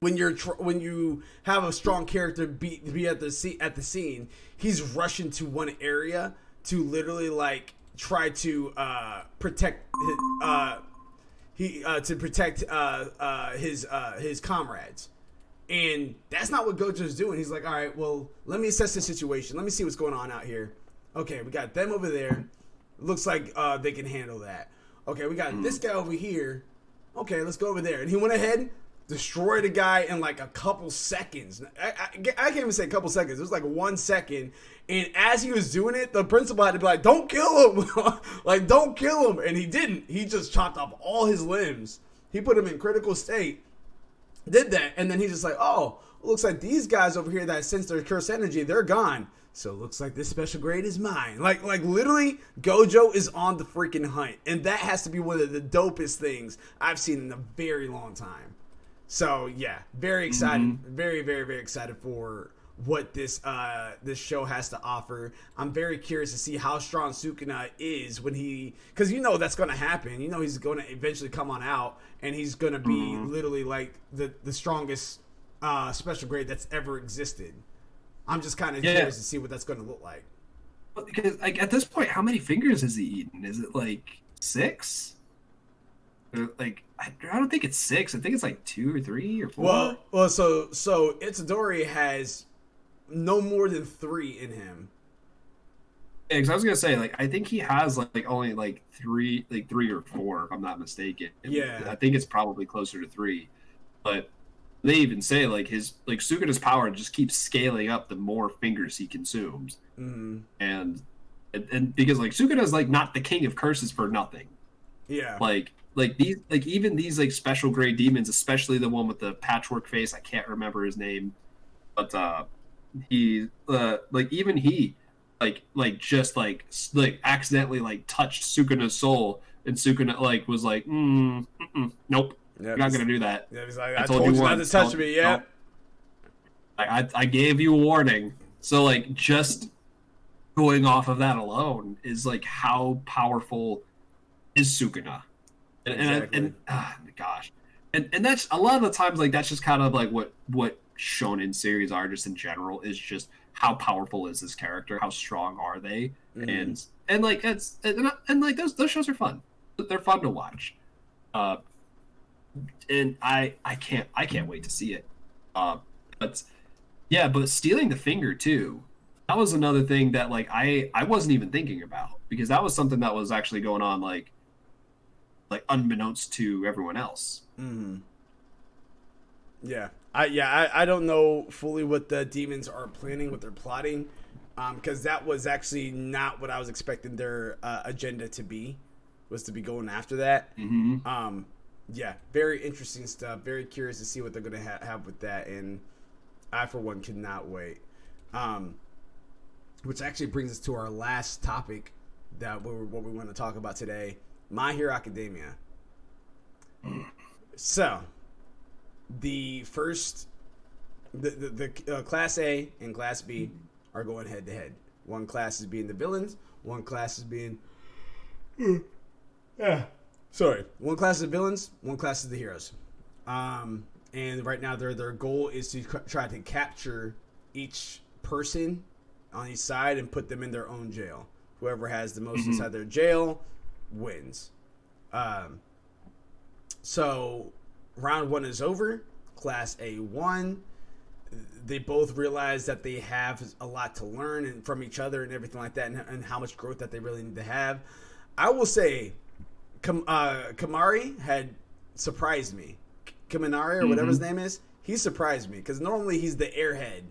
when you're tr- when you have a strong character be be at the scene at the scene, he's rushing to one area to literally like try to uh, protect his, uh, he uh, to protect uh, uh, his uh, his comrades. And that's not what Gojo's doing. He's like, all right, well, let me assess the situation. Let me see what's going on out here. Okay, we got them over there. Looks like uh, they can handle that. Okay, we got this guy over here. Okay, let's go over there. And he went ahead, destroyed a guy in like a couple seconds. I, I, I can't even say a couple seconds. It was like one second. And as he was doing it, the principal had to be like, "Don't kill him! like, don't kill him!" And he didn't. He just chopped off all his limbs. He put him in critical state. Did that, and then he's just like, "Oh, looks like these guys over here that sense their curse energy, they're gone." So it looks like this special grade is mine. Like, like literally, Gojo is on the freaking hunt, and that has to be one of the dopest things I've seen in a very long time. So yeah, very excited, mm-hmm. very, very, very excited for what this uh this show has to offer. I'm very curious to see how strong Sukuna is when he cuz you know that's going to happen. You know he's going to eventually come on out and he's going to be literally like the the strongest uh special grade that's ever existed. I'm just kind of Yeah. curious to see what that's going to look like. because like at this point how many fingers has he eaten is it like six like I, I don't think it's six i think it's like two or three or four Well, well so so Itadori has no more than 3 in him. Yeah, 'cause I was gonna say, like, I think he has like only like three, like three or four, if I'm not mistaken. Yeah. I think it's probably closer to three. But they even say like his like Sukuna's power just keeps scaling up the more fingers he consumes, Mhm. and and, and because like Sukuna's like not the king of curses for nothing. Yeah. Like like these like even these like special grade demons, especially the one with the patchwork face, I can't remember his name, but uh he uh like even he like like just like like accidentally like touched Sukuna's soul and Sukuna like was like mm, nope Yeah, you're not gonna do that Yeah, he's like, I I, told told, you not to touch me. Yeah. I, I, I gave you a warning. So like just going off of that alone is like how powerful is Sukuna. And exactly. and, and oh, gosh. And and that's a lot of the times like that's just kind of like what what shonen series are just in general is just how powerful is this character? How strong are they? Mm-hmm. And and like it's and, and like those those shows are fun. They're fun to watch. Uh and I I can't I can't wait to see it. Uh but yeah, but stealing the finger too. That was another thing that like I I wasn't even thinking about because that was something that was actually going on like like unbeknownst to everyone else. Mm-hmm. Yeah, I yeah I, I don't know fully what the demons are planning, what they're plotting, because um, that was actually not what I was expecting their uh, agenda to be, was to be going after that. Mm-hmm. Um, yeah, very interesting stuff. Very curious to see what they're gonna ha- have with that, and I for one cannot wait. Um, which actually brings us to our last topic that we what we want to talk about today: My Hero Academia. So, the first, the the, the uh, class A and class B are going head to head. One class is being the villains. One class is being. Yeah. Sorry. One class is the villains. One class is the heroes. Um, and right now their their goal is to try to capture each person on each side and put them in their own jail. Whoever has the most mm-hmm. inside their jail wins. Um, so round one is over. Class A one. They both realize that they have a lot to learn and from each other and everything like that, and, and how much growth that they really need to have. I will say, Kam- uh, Kimari had surprised me Kaminari or whatever mm-hmm. his name is, he surprised me because normally he's the airhead,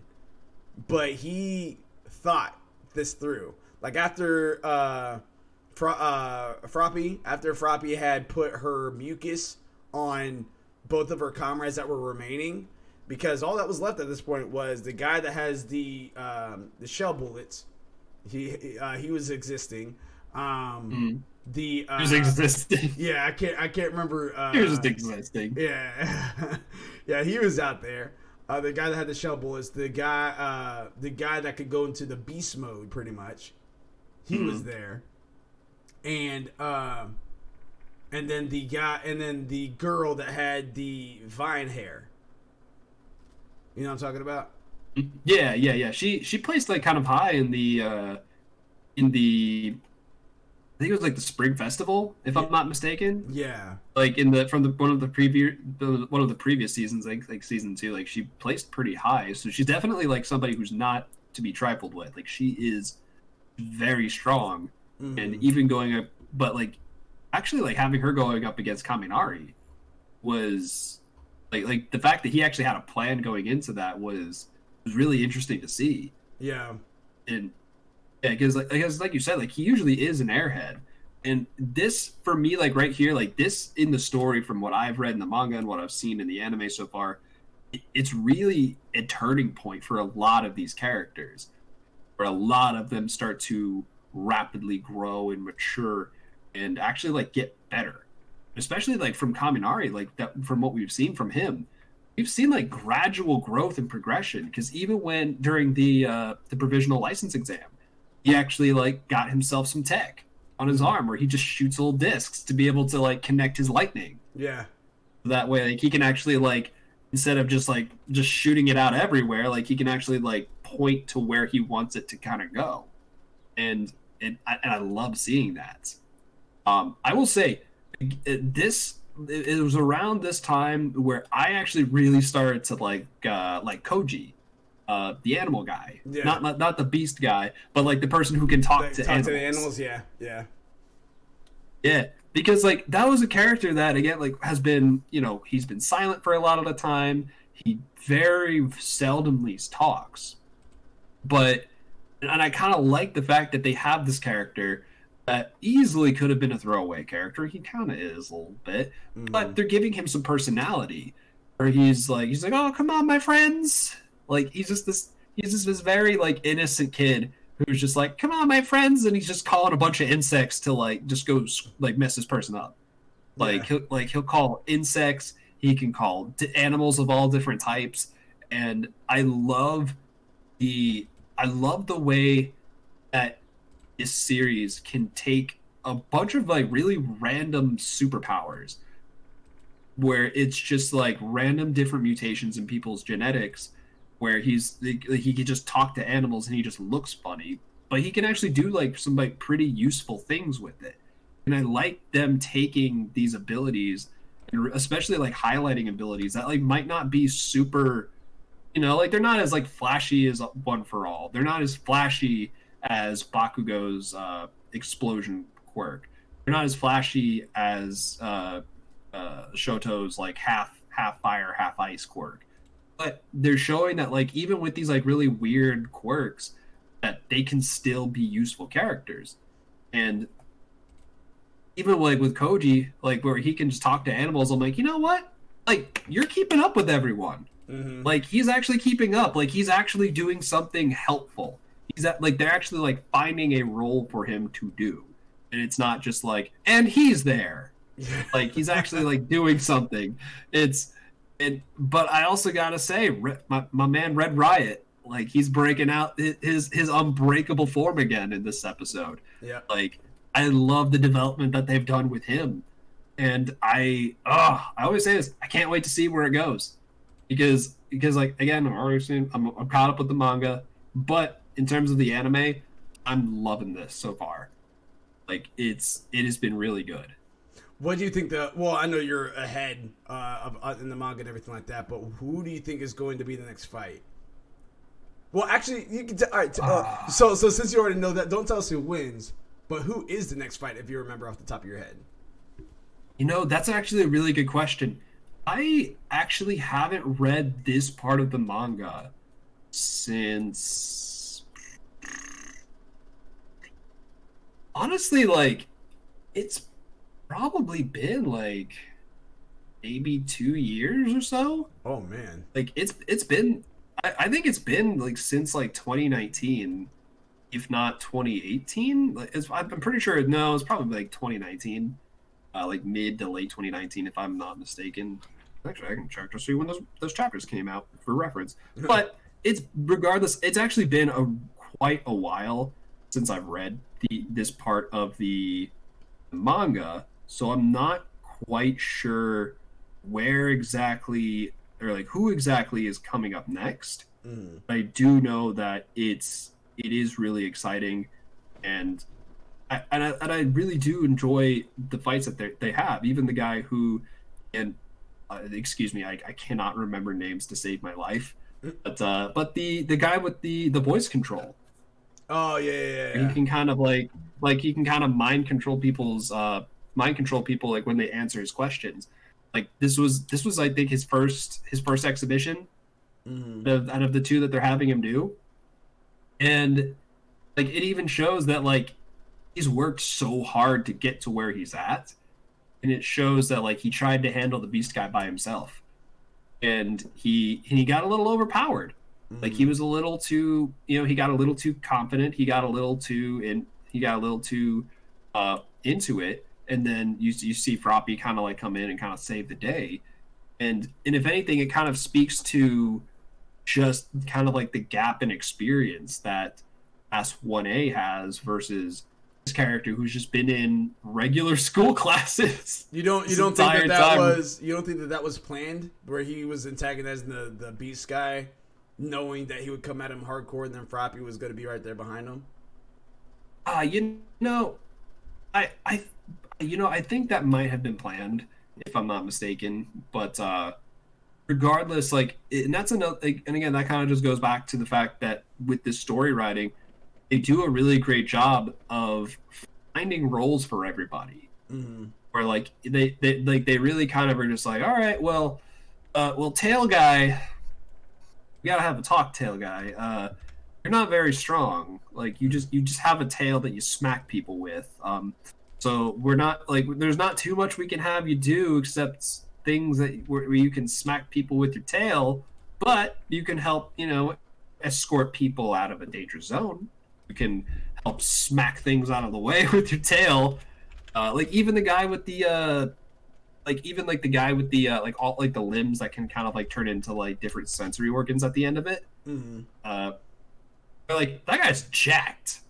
but he thought this through. Like after uh, Fra- uh, Froppy, after Froppy had put her mucus on both of her comrades that were remaining, because all that was left at this point was the guy that has the um, the shell bullets. He uh, he was existing. Um, mm the uh, just existing. Yeah, I can't I can't remember. Uh, he was just existing. Yeah, yeah, he was out there. Uh, the guy that had the shell bullets, the guy, uh, the guy that could go into the beast mode, pretty much. He mm-hmm. was there, and uh, and then the guy, and then the girl that had the vine hair. You know what I'm talking about? Yeah, yeah, yeah. She she placed like kind of high in the uh in the I think it was like the spring festival, if. I'm not mistaken. Yeah. Like in the from the one of the previous one of the previous seasons, like like season two, like she placed pretty high. So she's definitely like somebody who's not to be trifled with. Like she is very strong, mm-hmm. and even going up, but like actually like having her going up against Kaminari was like like the fact that he actually had a plan going into that was was really interesting to see. Yeah. And yeah, because like, because like you said, like he usually is an airhead, and this for me, like right here, like this in the story from what I've read in the manga and what I've seen in the anime so far, it, it's really a turning point for a lot of these characters, where a lot of them start to rapidly grow and mature, and actually like get better, especially like from Kaminari, like that from what we've seen from him we've seen like gradual growth and progression because even when during the uh, the provisional license exam he actually like got himself some tech on his arm where he just shoots little discs to be able to like connect his lightning. Yeah. That way, like he can actually like instead of just like just shooting it out everywhere, like he can actually like point to where he wants it to kind of go, and and I, and I love seeing that. Um, I will say this it was around this time where I actually really started to like uh, like Koji uh, the animal guy, yeah. not, not not the beast guy, but like the person who can talk, to, talk animals. to the animals. Yeah, yeah, yeah. Because like that was a character that again like has been you know he's been silent for a lot of the time. He very seldomly talks, but and I kind of like the fact that they have this character that easily could have been a throwaway character. He kind of is a little bit, mm-hmm. but they're giving him some personality. Where he's like, he's like, oh come on, my friends, like he's just this he's just this very like innocent kid who's just like, "Come on, my friends," and he's just calling a bunch of insects to like just go like mess this person up. Like yeah. he'll like he'll call insects. He can call animals of all different types, and I love the I love the way that this series can take a bunch of like really random superpowers where it's just like random different mutations in people's genetics where he's like, he can just talk to animals and he just looks funny but he can actually do like some like pretty useful things with it. And i like them taking these abilities and especially like highlighting abilities that like might not be super you know like they're not as like flashy as one for all. They're not as flashy as bakugo's uh explosion quirk they're not as flashy as uh uh, Shoto's like half half fire, half ice quirk. But they're showing that like even with these like really weird quirks, that they can still be useful characters. And even like with Koji, like where he can just talk to animals, I'm like, you know what? Like you're keeping up with everyone. Mm-hmm. Like he's actually keeping up. Like he's actually doing something helpful. He's at, like they're actually like finding a role for him to do, and it's not just like and he's there. Like he's actually like doing something. It's it, but I also gotta say, my my man Red Riot, like he's breaking out his his unbreakable form again in this episode. Yeah, like I love the development that they've done with him, and I oh I always say this, I can't wait to see where it goes, because because like again, I'm already seen, I'm, I'm caught up with the manga, but in terms of the anime, I'm loving this so far. Like it's it has been really good. What do you think the? Well, I know you're ahead uh, of, uh, in the manga and everything like that, but who do you think is going to be the next fight? Well, actually, you can. T- all right. T- uh, so, so since you already know that, don't tell us who wins, but who is the next fight if you remember off the top of your head? You know, that's actually a really good question. I actually haven't read this part of the manga since. Honestly, like, it's probably been like maybe two years or so. Oh man! Like it's it's been I, I think it's been like since like 2019, if not 2018. Like I'm pretty sure no, it's probably like 2019, uh, like mid to late 2019, if I'm not mistaken. Actually, I can check to see when those those chapters came out for reference. but it's regardless, it's actually been a quite a while since I've read the this part of the manga so I'm not quite sure where exactly or like who exactly is coming up next. Mm. I do know that it's it is really exciting, and I, and I, and I really do enjoy the fights that they they have. Even the guy who, and uh, excuse me, I, I cannot remember names to save my life, mm. but uh, but the the guy with the the voice control. Oh yeah, yeah, yeah. He can kind of like like he can kind of mind control people's uh mind control people like when they answer his questions. Like this was this was I think his first his first exhibition mm-hmm. of, out of the two that they're having him do, and like it even shows that like he's worked so hard to get to where he's at, and it shows that like he tried to handle the beast guy by himself, and he and he got a little overpowered. Mm-hmm. Like he mm-hmm. was a little too, you know, he got a little too confident. He got a little too in. He got a little too uh, into it, and then you you see Froppy kind of like come in and kind of save the day, and and if anything, it kind of speaks to just kind of like the gap in experience that S one A has versus this character who's just been in regular school classes. You don't you don't think that that time. was you don't think that that was planned where he was antagonizing the the beast guy, knowing that he would come at him hardcore and then Froppy was going to be right there behind him. Uh, you know, I I you know, I think that might have been planned, if I'm not mistaken. But uh, regardless, like, and that's another. Like, and again, that kind of just goes back to the fact that with this story writing, they do a really great job of finding roles for everybody. Mm-hmm. Where like they, they like they really kind of are just like, all right, well, uh, well, tail guy, we gotta have a talk, tail guy. Uh, you're not very strong. Like you just you just have a tail that you smack people with. Um, so we're not like there's not too much we can have you do except things that where, you can smack people with your tail, but you can help you know escort people out of a dangerous zone. You can help smack things out of the way with your tail. Uh, like even the guy with the uh, like even like the guy with the uh, like all like the limbs that can kind of like turn into like different sensory organs at the end of it. Mm-hmm. Uh, like that guy's jacked.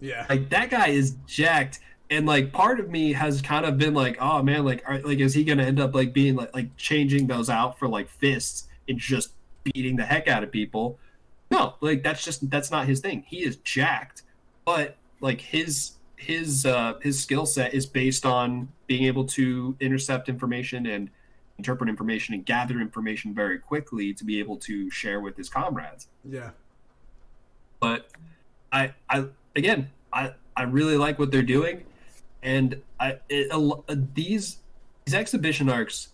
Yeah. Like that guy is jacked, and like part of me has kind of been like, oh man, like are, like is he gonna end up like being like like changing those out for like fists and just beating the heck out of people? No, like that's just that's not his thing. He is jacked, but like his his uh his skill set is based on being able to intercept information and interpret information and gather information very quickly to be able to share with his comrades. Yeah. but I, I again, I, I really like what they're doing, and I it, a lo- these these exhibition arcs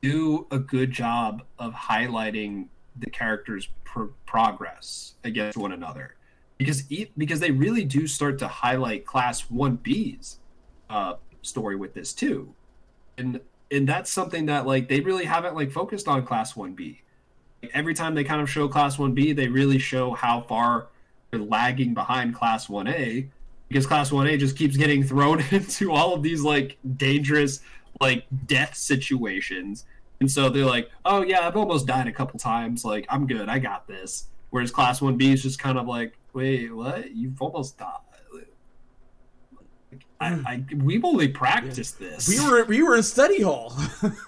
do a good job of highlighting the characters' pro- progress against one another, because e- because they really do start to highlight Class One B's uh, story with this too, and and that's something that like they really haven't like focused on Class One B. Every time they kind of show Class One B, they really show how far they're lagging behind class 1a because class 1a just keeps getting thrown into all of these like dangerous like death situations. And so they're like oh yeah i've almost died a couple times. Like i'm good. I got this. Whereas class 1b is just kind of like wait what? You've almost died. I, I we've only practiced this. We were we were in study hall.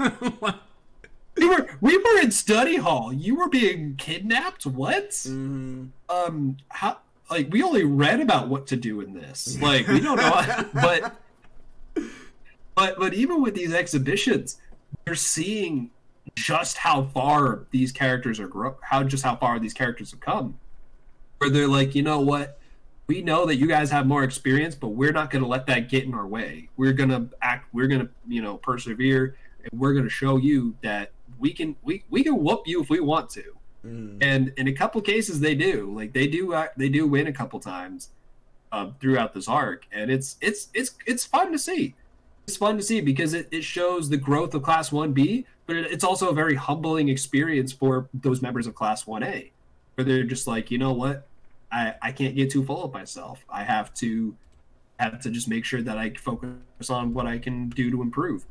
we were we were in study hall. You were being kidnapped? What? Mm-hmm. um how like we only read about what to do in this. Like we don't know. But but but even with these exhibitions you're seeing just how far these characters are grow how just how far these characters have come where they're like you know what? We know that you guys have more experience but we're not going to let that get in our way. We're going to act we're going to you know persevere and we're going to show you that we can we, we can whoop you if we want to. Mm. and in a couple cases they do. Like they do they do win a couple times uh, throughout this arc and it's it's it's it's fun to see. It's fun to see because it, it shows the growth of class 1b but it, it's also a very humbling experience for those members of class 1a where they're just like you know what i i can't get too full of myself i have to have to just make sure that i focus on what i can do to improve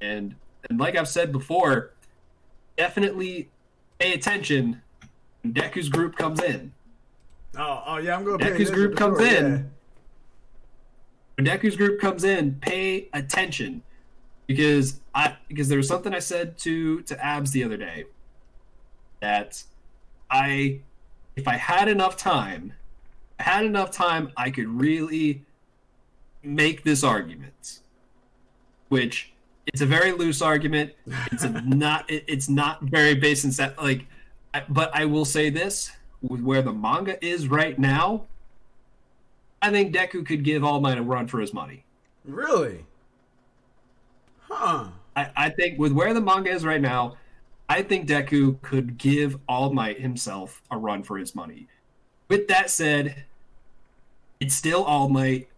and and like i've said before definitely pay attention when Deku's group comes in. Oh, oh yeah, I'm going. To pay Deku's group comes in. When Deku's group comes in, pay attention because I because there was something I said to to Abs the other day that I if I had enough time, I had enough time, I could really make this argument, which it's a very loose argument. It's a not. It, it's not very based in set. Like, I- but I will say this: with where the manga is right now, I think Deku could give All Might a run for his money. Really? Huh? I, I think with where the manga is right now, I think Deku could give All Might himself a run for his money. With that said, it's still All Might.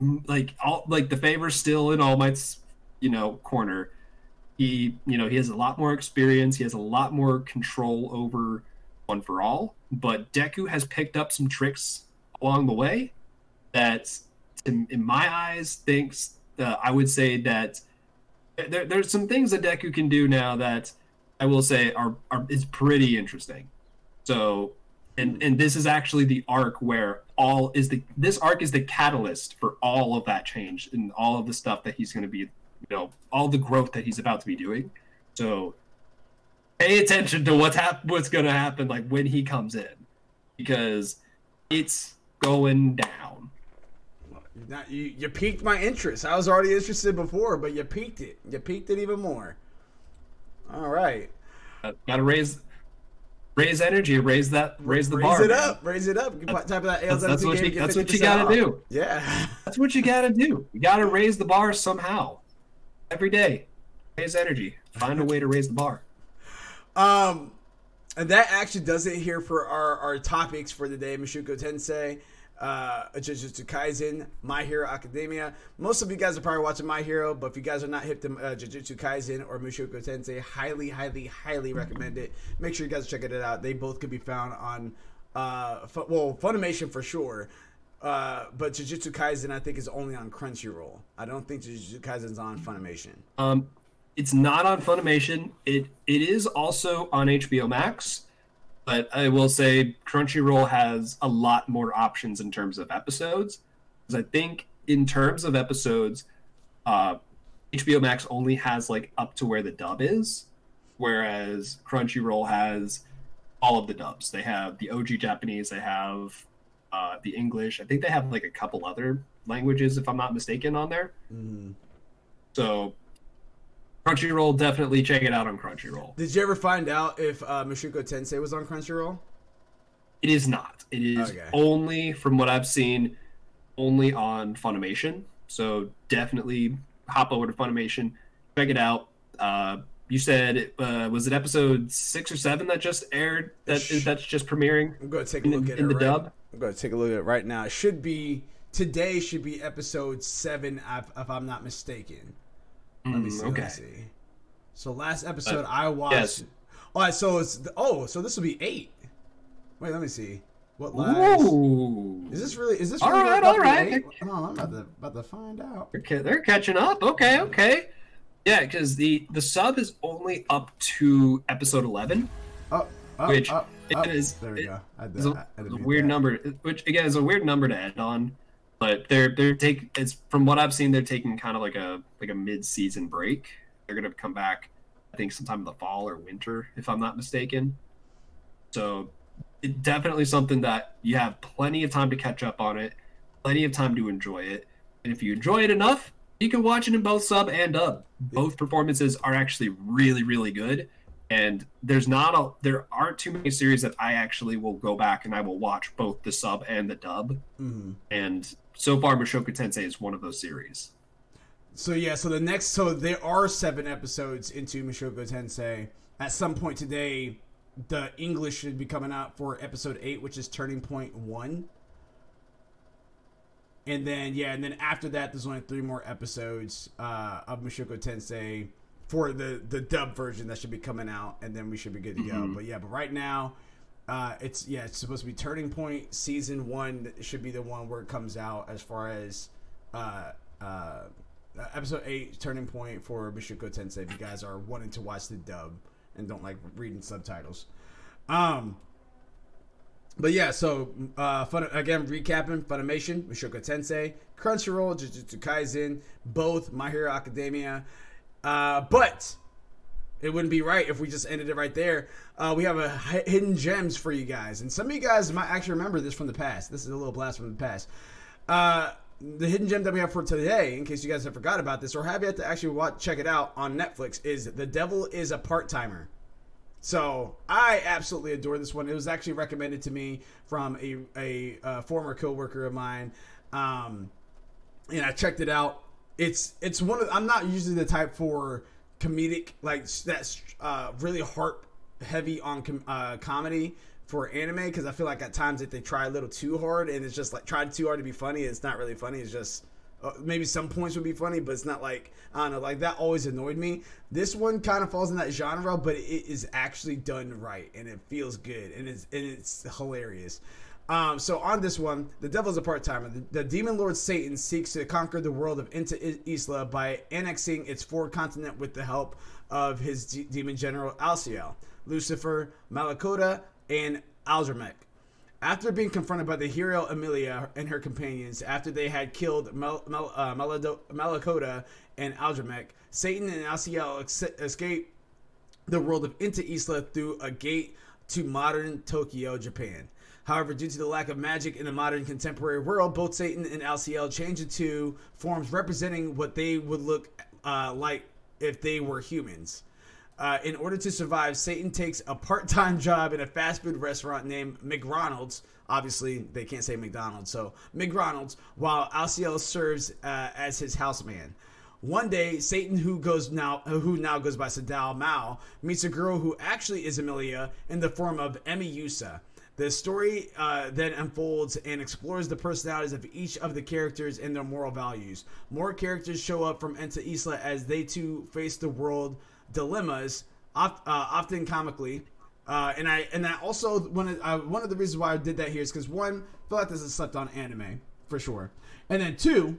Like all like the favor's still in All Might's, you know, corner. He, you know, he has a lot more experience. He has a lot more control over One for All. But Deku has picked up some tricks along the way that, in, in my eyes, thinks uh, I would say that there, there's some things that Deku can do now that I will say are, are is pretty interesting. So, and and this is actually the arc where all is the this arc is the catalyst for all of that change and all of the stuff that he's going to be, you know, all the growth that he's about to be doing. So, pay attention to what's hap- what's going to happen like when he comes in, because it's going down. Now, you you piqued my interest. I was already interested before, but you piqued it. You piqued it even more. All right. Uh, Got to raise raise energy, raise that raise the raise bar. Raise it man. up. Raise it up. That's- type of that that's- that's what you- that's what you gotta off. do. Yeah. That's what you gotta do. You gotta raise the bar somehow. Every day. Raize Energy. Find a way to raise the bar. Um, and that actually does it here for our, our topics for the day. Mushoku Tensei, uh, Jujutsu Kaisen, My Hero Academia. Most of you guys are probably watching My Hero, but if you guys are not hip to uh, Jujutsu Kaisen or Mushoku Tensei, highly, highly, highly recommend it. Make sure you guys check it out. They both could be found on, uh, fu- well, Funimation for sure. Uh, but Jujutsu Kaisen, I think, is only on Crunchyroll. I don't think Jujutsu Kaisen's on Funimation. Um it's not on Funimation. It it is also on HBO Max, but I will say Crunchyroll has a lot more options in terms of episodes. Because I think in terms of episodes, uh, HBO Max only has like up to where the dub is, whereas Crunchyroll has all of the dubs. They have the OG Japanese, they have uh, the English. I think they have like a couple other languages, if I'm not mistaken, on there. Mm. So Crunchyroll, definitely check it out on Crunchyroll. Did you ever find out if uh, Mushoku Tensei was on Crunchyroll? It is not. It is Okay. only, from what I've seen, only on Funimation. So definitely hop over to Funimation, check it out. Uh, you said uh, was it episode six or seven that just aired? That Sh- that's just premiering I'm going to take a in, look at in it the right. dub. I'm going to take a look at it right now. It should be today. Should be episode seven, if, if I'm not mistaken. Let me Mm, see. okay. Let me see. So last episode Uh, I watched. yes. All right, so it's oh, so this will be eight. Wait, let me see. What lies? Ooh. Is this really? Is this All really right, about to all be right. eight? Oh, I'm about to about to find out. They're, they're catching up. Okay, okay. Yeah, because the the sub is only up to episode eleven. Oh, oh, Which oh, it oh. is- There we it go. I did, It's a, I- I didn't a weird that. number, which again is a weird number to end on. But they're they're taking it's from what I've seen, they're taking kind of like a like a mid season break. They're gonna come back, I think, sometime in the fall or winter, if I'm not mistaken. So, it definitely something that you have plenty of time to catch up on it, plenty of time to enjoy it, and if you enjoy it enough, you can watch it in both sub and dub. Both performances are actually really really good and there's not a there aren't too many series that I actually will go back and I will watch both the sub and the dub. Mhm. And so far, Mushoku Tensei is one of those series. So yeah, so the next, so there are seven episodes into Mushoku Tensei. At some point today, the English should be coming out for episode eight, which is Turning Point One. And then yeah, and then after that, there's only three more episodes uh, of Mushoku Tensei for the the dub version that should be coming out, and then we should be good to go. But yeah, but right now, uh, it's yeah, it's supposed to be Turning Point season one should be the one where it comes out as far as uh, uh, episode eight Turning Point for Mushoku Tensei. If you guys are wanting to watch the dub and don't like reading subtitles, um. But yeah, so uh, fun, again, recapping Funimation, Mushoku Tensei, Crunchyroll, Jujutsu Kaisen, both My Hero Academia. Uh, but it wouldn't be right if we just ended it right there. Uh, we have a hidden gems for you guys, and some of you guys might actually remember this from the past. This is a little blast from the past. Uh, the hidden gem that we have for today, in case you guys have forgot about this or have yet to actually watch, check it out on Netflix, is "The Devil Is a Part Timer." So I absolutely adore this one. It was actually recommended to me from a a, uh former coworker of mine, um, and I checked it out. It's it's one of I'm not usually the type for comedic like that's uh, really heart heavy on com- uh, comedy for anime because I feel like at times if they try a little too hard and it's just like tried too hard to be funny, it's not really funny. It's just uh, maybe some points would be funny, but it's not like I don't know. Like that always annoyed me. This one kind of falls in that genre, but it is actually done right and it feels good and it's and it's hilarious. Um, so on this one, the devil's a part timer. The, the demon lord Satan seeks to conquer the world of Ente Isla by annexing its four continent with the help of his de- demon general Alciel, Lucifer, Malacoda, and Aldramek. After being confronted by the hero Emilia and her companions, after they had killed uh, Malacoda and Aldramek, Satan and Alciel escape the world of Ente Isla through a gate to modern Tokyo, Japan. However, due to the lack of magic in the modern contemporary world, both Satan and Alciel change into forms representing what they would look uh, like if they were humans. Uh, in order to survive, Satan takes a part-time job in a fast food restaurant named McDonald's. Obviously, they can't say McDonald's, so McDonald's. While Alciel serves uh, as his houseman. One day, Satan, who goes now, who now goes by Sadao Mao, meets a girl who actually is Emilia in the form of Emi Yusa. The story uh, then unfolds and explores the personalities of each of the characters and their moral values. More characters show up from Ente Isla as they too face the world dilemmas, oft, uh, often comically. Uh, and I and I also one of, uh, one of the reasons why I did that here is because one, I feel like this is slept on anime for sure, and then two,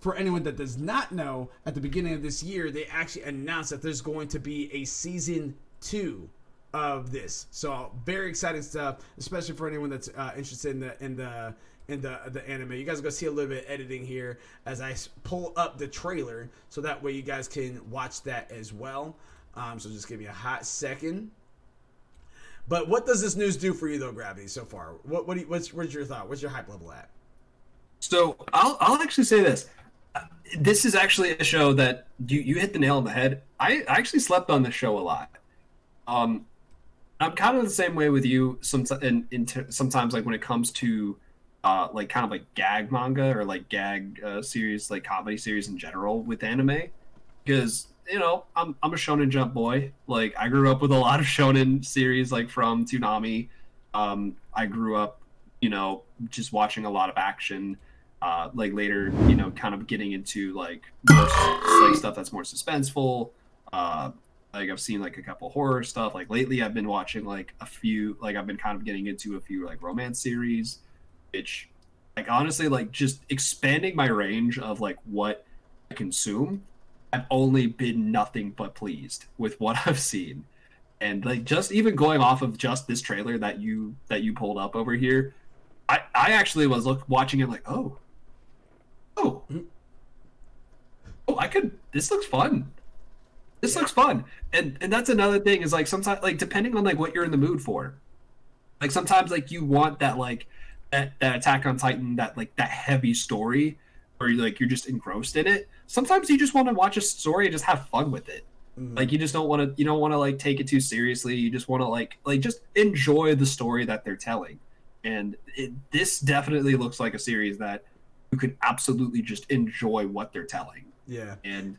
for anyone that does not know, at the beginning of this year, they actually announced that there's going to be a season two of this. So very exciting stuff, especially for anyone that's uh, interested in the in the in the the anime. You guys are gonna see a little bit of editing here as I pull up the trailer, so that way you guys can watch that as well. Um, so just give me a hot second. But what does this news do for you though, Gravity? So far, what what you, what's what's your thought? What's your hype level at? So I'll I'll actually say this. This is actually a show that you you hit the nail on the head. I, I actually slept on this show a lot. Um, I'm kind of the same way with you. Sometimes, sometimes like when it comes to uh, like kind of like gag manga or like gag uh, series, like comedy series in general with anime, because you know I'm I'm a Shonen Jump boy. Like I grew up with a lot of Shonen series, like from Toonami. Um, I grew up, you know, just watching a lot of action. Uh, like later, you know, kind of getting into like more, like stuff that's more suspenseful. Uh, like I've seen like a couple horror stuff. Like lately, I've been watching like a few. Like I've been kind of getting into a few like romance series, which, like honestly, like just expanding my range of like what I consume. I've only been nothing but pleased with what I've seen, and like just even going off of just this trailer that you that you pulled up over here, I I actually was look watching it like oh, oh, hmm. oh I could this looks fun this yeah. looks fun. And and that's another thing is like sometimes like depending on like what you're in the mood for. Like sometimes like you want that like that, that attack on titan that like that heavy story where you like you're just engrossed in it. Sometimes you just want to watch a story and just have fun with it. Mm-hmm. like you just don't want to you don't want to like take it too seriously. You just want to like like just enjoy the story that they're telling. And it, this definitely looks like a series that you could absolutely just enjoy what they're telling. Yeah. And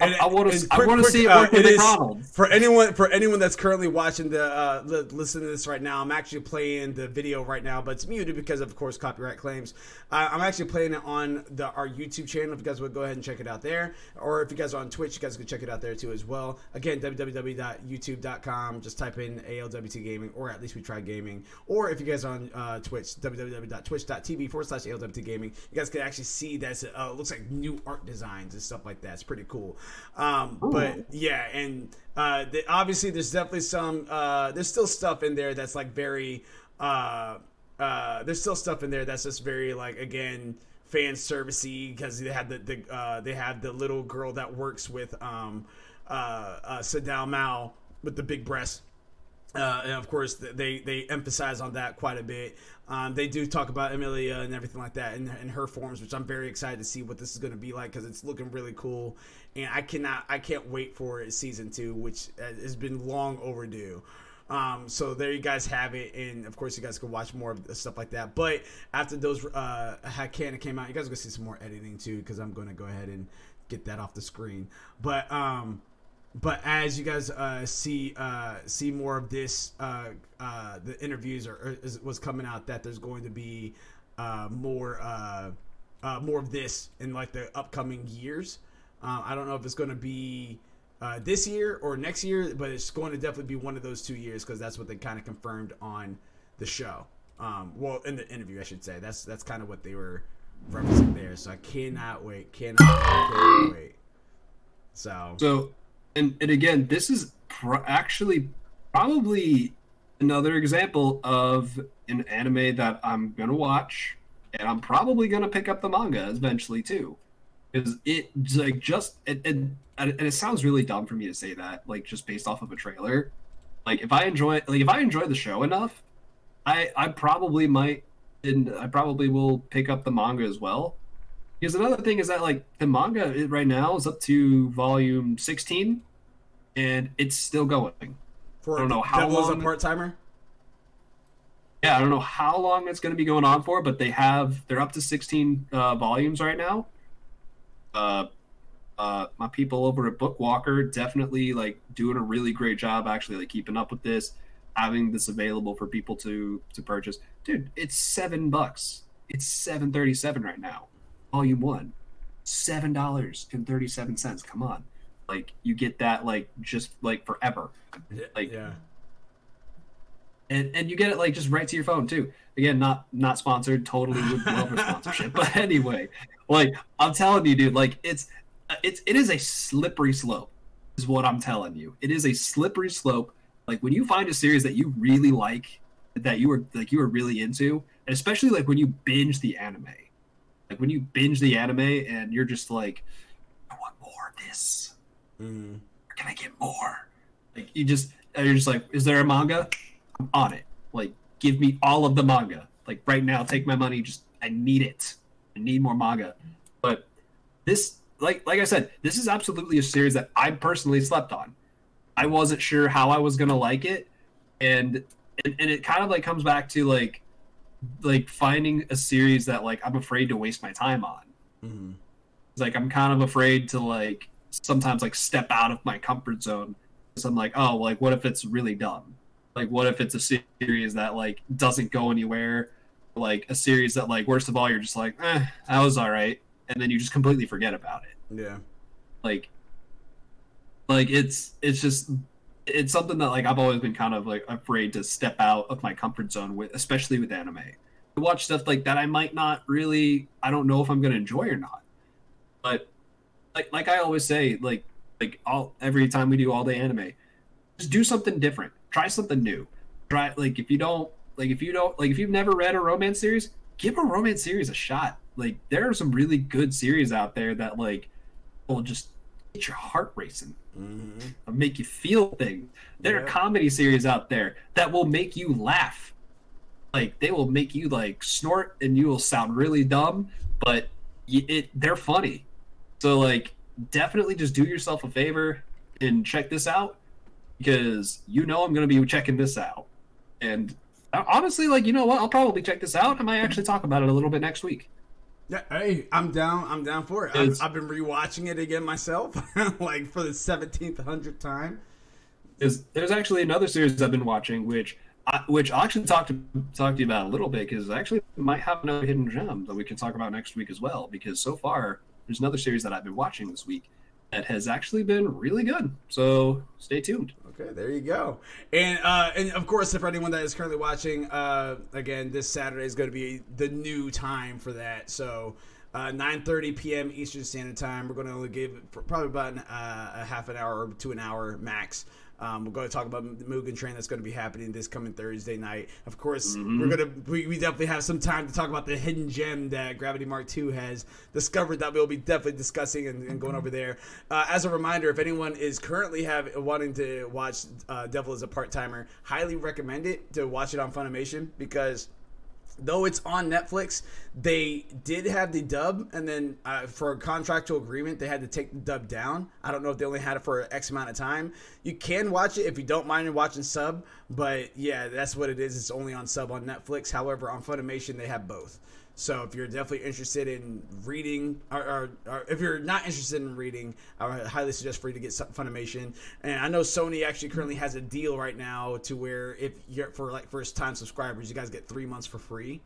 and, I want to. I want to see it work uh, with McDonald's. For anyone, for anyone that's currently watching the, uh, listen to this right now, I'm actually playing the video right now, but it's muted because of course copyright claims. Uh, I'm actually playing it on the our YouTube channel. If you guys would go ahead and check it out there, or if you guys are on Twitch, you guys can check it out there too as well. Again, www.youtube.com. Just type in ALWT Gaming, or at least we try gaming. Or if you guys are on uh, Twitch, www.twitch.tv forward slash ALWT Gaming. You guys can actually see that uh, it looks like new art designs and stuff like that. It's pretty cool. Um, but yeah, and uh, the, obviously there's definitely some uh, there's still stuff in there that's like very uh, uh, there's still stuff in there that's just very like again fan servicey because they had the, the uh, they have the little girl that works with um, uh, uh, Sadao Mao with the big breasts. Uh, and of course, they they emphasize on that quite a bit. Um, they do talk about Emilia and everything like that in, in her forms, which I'm very excited to see what this is going to be like because it's looking really cool, and I cannot I can't wait for season two, which has been long overdue. Um, so there you guys have it, and of course you guys can watch more of stuff like that. But after those uh, Hakana came out, you guys are gonna see some more editing too, because I'm gonna go ahead and get that off the screen. But um, but as you guys uh, see uh, see more of this, uh, uh, the interviews are, is, was coming out that there's going to be uh, more uh, more of this in like the upcoming years. Uh, I don't know if it's going to be this year or next year, but it's going to definitely be one of those two years because that's what they kind of confirmed on the show. Um, well, in the interview, I should say. That's that's kind of what they were referencing there. So I cannot wait. Cannot, cannot wait. So so and and again, this is pr- actually probably another example of an anime that I'm gonna watch, and I'm probably gonna pick up the manga eventually too, because it like just it, it, and it sounds really dumb for me to say that, like just based off of a trailer. Like if I enjoy like if I enjoy the show enough, I I probably might and I probably will pick up the manga as well. Because another thing is that like the manga right now is up to volume 16 and it's still going. For I don't know how long. a part timer. Yeah, I don't know how long it's going to be going on for, but they have they're up to 16 uh, volumes right now. Uh, uh, my people over at Bookwalker definitely like doing a really great job actually like keeping up with this, having this available for people to to purchase. Dude, it's seven bucks. It's seven thirty seven right now, volume one, seven dollars and thirty seven cents. Come on, like you get that like just like forever like yeah and and you get it like just right to your phone too again not not sponsored totally would love a sponsorship but anyway like I'm telling you, dude. Like it's it's it is a slippery slope, is what I'm telling you. It is a slippery slope. Like when you find a series that you really like, that you were like you were really into, and especially like when you binge the anime, like when you binge the anime and you're just like, I want more of this. Mm-hmm. Can I get more? Like you just you're just like, is there a manga? I'm on it. Like give me all of the manga. Like right now, take my money. Just I need it. I need more manga. But this, like like I said, this is absolutely a series that I personally slept on. I wasn't sure how I was gonna like it, and and, and it kind of like comes back to like like finding a series that like I'm afraid to waste my time on. Mm-hmm. It's like I'm kind of afraid to like sometimes like step out of my comfort zone because I'm like, oh, like what if it's really dumb? Like what if it's a series that like doesn't go anywhere? Like a series that like worst of all you're just like, eh, that was all right, and then you just completely forget about it. Yeah. Like, like it's it's just it's something that like I've always been kind of like afraid to step out of my comfort zone with, especially with anime. I watch stuff like that I might not really I don't know if I'm gonna enjoy or not. But like like I always say, like like all every time we do all day anime, just do something different. Try something new. Try like if you don't like if you don't like if you've never read a romance series, give a romance series a shot. Like there are some really good series out there that like will just get your heart racing Mm-hmm. make you feel things. There Yeah. are comedy series out there that will make you laugh. Like they will make you like snort and you will sound really dumb, but y- it they're funny. So like definitely just do yourself a favor and check this out because you know I'm going to be checking this out. And uh, honestly like you know what, I'll probably check this out. I might actually talk about it a little bit next week. Yeah, hey, I'm down. I'm down for it. I've, I've been rewatching it again myself, like for the seventeenth hundredth time. is there's actually another series I've been watching, which I, which I'll actually talk to talk to you about a little bit because I actually might have another hidden gem that we can talk about next week as well. Because so far, there's another series that I've been watching this week that has actually been really good. So stay tuned. Okay, there you go. And uh, and of course, for anyone that is currently watching, uh, again, this Saturday is going to be the new time for that. So. Uh, 9:30 p.m. Eastern Standard Time. We're going to only give probably about an, uh, a half an hour to an hour max. Um, we're going to talk about the Mugen Train that's going to be happening this coming Thursday night. Of course, we're going to we, we definitely have some time to talk about the hidden gem that Gravity Mark II has discovered that we'll be definitely discussing and, and going over there. Uh, as a reminder, if anyone is currently have wanting to watch uh, Devil as a part timer, highly recommend it to watch it on Funimation because though it's on Netflix, they did have the dub, and then uh, for a contractual agreement, they had to take the dub down. I don't know if they only had it for X amount of time. You can watch it if you don't mind watching sub, but yeah, that's what it is. It's only on sub on Netflix. However, on Funimation, they have both. So if you're definitely interested in reading, or, or, or if you're not interested in reading, I would highly suggest for you to get Funimation. And I know Sony actually currently has a deal right now to where if you're for like first time subscribers, you guys get three months for free.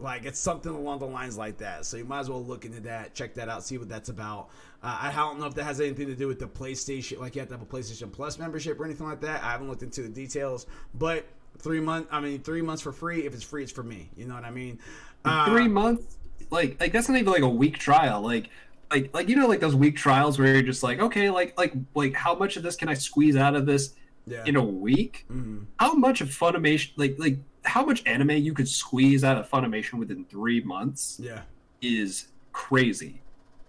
Like it's something along the lines like that. So you might as well look into that, check that out, see what that's about. Uh, I don't know if that has anything to do with the PlayStation, like you have to have a PlayStation Plus membership or anything like that. I haven't looked into the details, but three months. I mean, three months for free. If it's free, it's for me. You know what I mean? Uh, Three months, like like that's not even like a week trial. Like like like you know like those week trials where you're just like okay like like like how much of this can I squeeze out of this Yeah. in a week? Mhm. how much of Funimation, like like how much anime you could squeeze out of Funimation within three months Yeah. is crazy.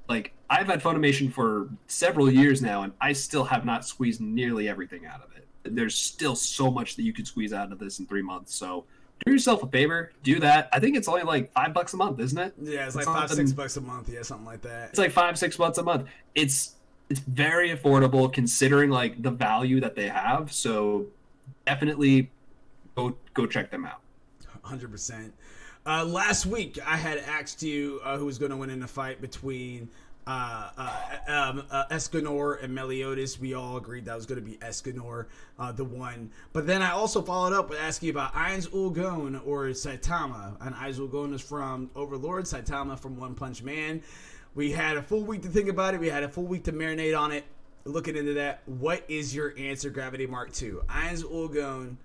Like I've had Funimation for several years now, and I still have not squeezed nearly everything out of it. There's still so much that you could squeeze out of this in three months. So do yourself a favor, do that. I think it's only like five bucks a month, isn't it? Yeah, it's like five, six bucks a month. Yeah, something like that. It's like five, six bucks a month. It's it's very affordable considering like the value that they have. So definitely go go check them out. Hundred percent. Uh, last week, I had asked you uh, who was going to win in the fight between uh, uh, um, uh, Escanor and Meliodas. We all agreed that was going to be Escanor, uh, the one. But then I also followed up with asking about Ainz Ooal Gown or Saitama. And Ainz Ooal Gown is from Overlord, Saitama from One Punch Man. We had a full week to think about it. We had a full week to marinate on it. Looking into that, what is your answer, Gravity Mark II? Ainz Ooal Gown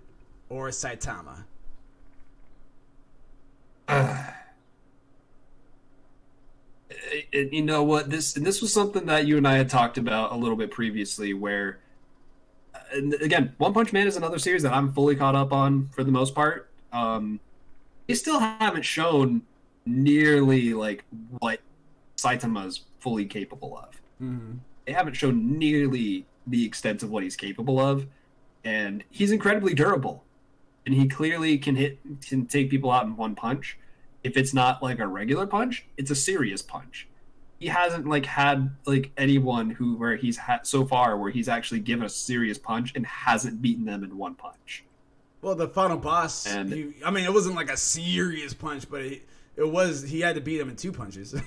or Saitama? And you know what this and this was something that you and I had talked about a little bit previously, where and again, One Punch Man is another series that I'm fully caught up on for the most part. Um, they still haven't shown nearly like what Saitama's fully capable of. Mm-hmm. They haven't shown nearly the extent of what he's capable of, and he's incredibly durable, and he clearly can hit can take people out in one punch. If it's not like a regular punch, it's a serious punch. He hasn't like had like anyone who where he's had so far where he's actually given a serious punch and hasn't beaten them in one punch. Well, the final boss, And- he, I mean, it wasn't like a serious punch, but it, it was. He had to beat him in two punches.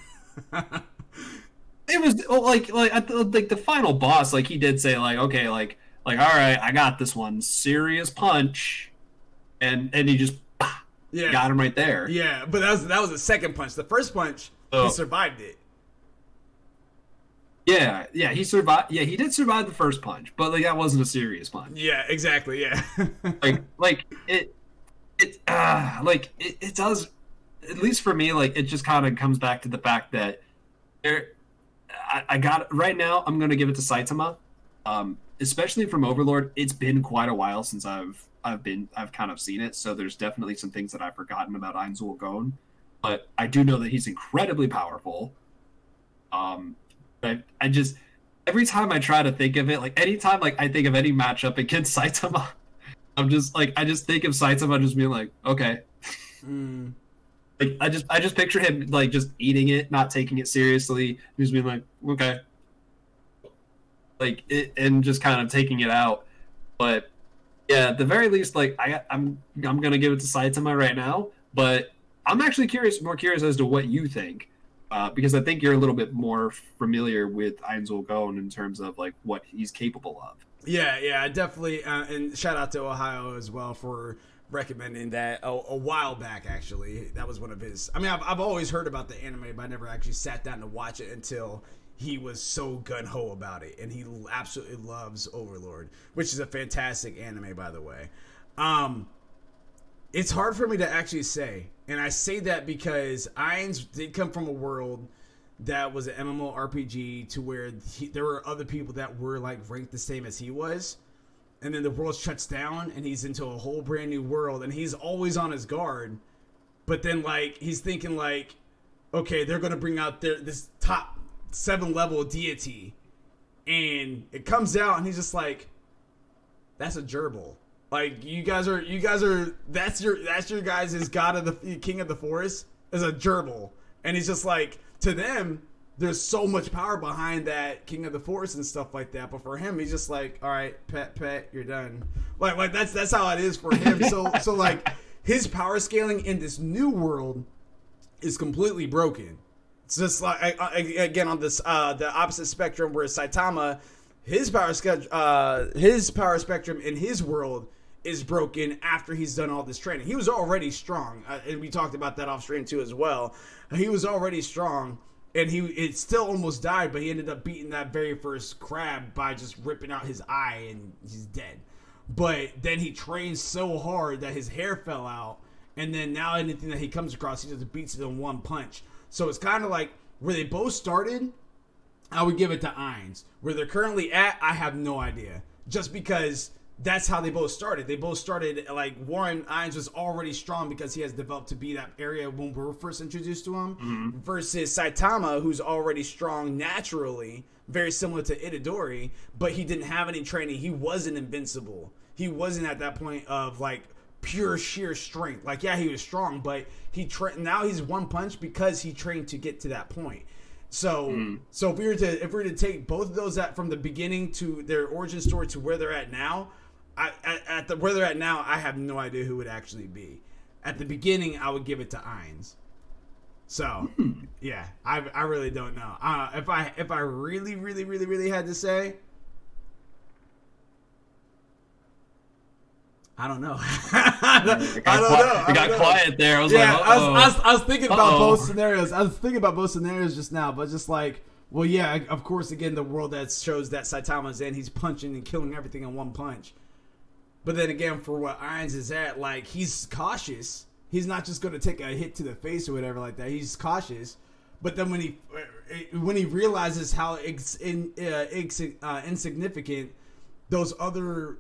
it was oh, like like at the, like the final boss like he did say like okay like like all right i got this one serious punch and and he just yeah, got him right there yeah, but that was that was the second punch. The first punch, Oh. he survived it. yeah yeah he survived yeah he did survive the first punch but like that wasn't a serious punch Yeah, exactly. Yeah, like like it it uh, like it, it does at least for me like it just kind of comes back to the fact that there I, I got right now i'm gonna give it to saitama um especially from overlord it's been quite a while since i've i've been i've kind of seen it so there's definitely some things that i've forgotten about Ainz Ooal Gown but i do know that he's incredibly powerful um I, I just every time i try to think of it like anytime like i think of any matchup against saitama I'm just like I just think of Saitama just being like, okay. Mm. Like I just I just picture him like just eating it, not taking it seriously, just being like, okay. Like it and just kind of taking it out. But yeah, at the very least, like I I'm I'm gonna give it to Saitama right now. But I'm actually curious more curious as to what you think. Uh, because I think you're a little bit more familiar with Ainz Ooal Gown in terms of like what he's capable of. Yeah, yeah, definitely. Uh, and shout out to Ohio as well for recommending that a, a while back. Actually, that was one of his. I mean, I've, I've always heard about the anime, but I never actually sat down to watch it until he was so gun ho about it, and he absolutely loves Overlord, which is a fantastic anime, by the way. Um, it's hard for me to actually say, and I say that because Ainz did come from a world that was an MMORPG to where he, there were other people that were like ranked the same as he was, and then the world shuts down and he's into a whole brand new world and he's always on his guard, but then like he's thinking like, okay, they're gonna bring out their this top seven level deity, and it comes out and he's just like, that's a gerbil. Like you guys are, you guys are. That's your, that's your guys' is god of the king of the forest is a gerbil, and he's just like to them. There's so much power behind that king of the forest and stuff like that, but for him, he's just like, all right, pet, pet, you're done. Like, like that's that's how it is for him. So, so like his power scaling in this new world is completely broken. Just like again on this uh, the opposite spectrum where Saitama, his power schedule, uh, his power spectrum in his world is broken after he's done all this training. He was already strong, uh, and we talked about that off stream too as well. He was already strong, and he it still almost died, but he ended up beating that very first crab by just ripping out his eye, and he's dead. But then he trained so hard that his hair fell out, and then now anything that he comes across, he just beats it in one punch. So it's kind of like where they both started. I would give it to Ainz. Where they're currently at, I have no idea. Just because that's how they both started. They both started like Warren Ainz was already strong because he has developed to be that area when we were first introduced to him. Mm-hmm. Versus Saitama, who's already strong naturally, very similar to Itadori, but he didn't have any training. He wasn't invincible. He wasn't at that point of like pure sheer strength. Like yeah, he was strong, but he tra- now he's one punch because he trained to get to that point. So so if we were to if we were to take both of those at from the beginning to their origin story to where they're at now, I at, at the where they're at now, I have no idea who would actually be. At the beginning, I would give it to Ainz. So yeah, I I really don't know. Uh, if I if I really really really really had to say. I don't know. I don't It got, know. it got know. quiet there. I was Yeah, like, I was. I, was, I was thinking about Uh-oh. both scenarios. I was thinking about both scenarios just now, but just like, well, yeah, of course, again, the world that shows that Saitama's in, he's punching and killing everything in one punch. But then again, for what Ainz is at, like, he's cautious. He's not just going to take a hit to the face or whatever like that. He's cautious. But then when he, when he realizes how ex, in, uh, ex, uh, insignificant those other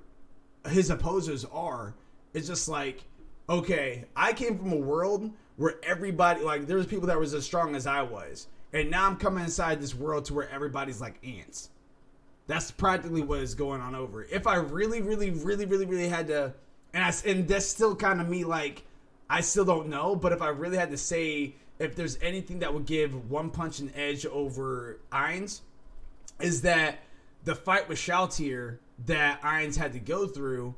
his opposers are, it's just like, okay, I came from a world where everybody like there was people that was as strong as I was, and now I'm coming inside this world to where everybody's like ants. That's practically what is going on over. If I really, really, really, really, really had to, and I and that's still kind of me like, I still don't know. But if I really had to say if there's anything that would give One Punch an edge over Ainz, is that the fight with Shalltear that Ainz had to go through.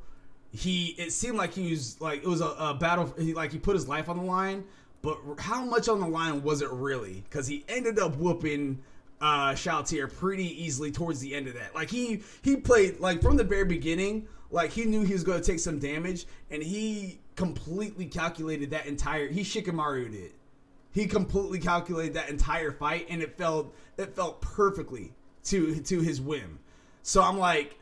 He it seemed like he was like it was a, a battle. He, like he put his life on the line, but how much on the line was it really? Because he ended up whooping uh Shalltear pretty easily towards the end of that. Like he he played like from the very beginning, like he knew he was going to take some damage, and he completely calculated that entire. He Shikamaru did. He completely calculated that entire fight, and it felt it felt perfectly to to his whim. So I'm like,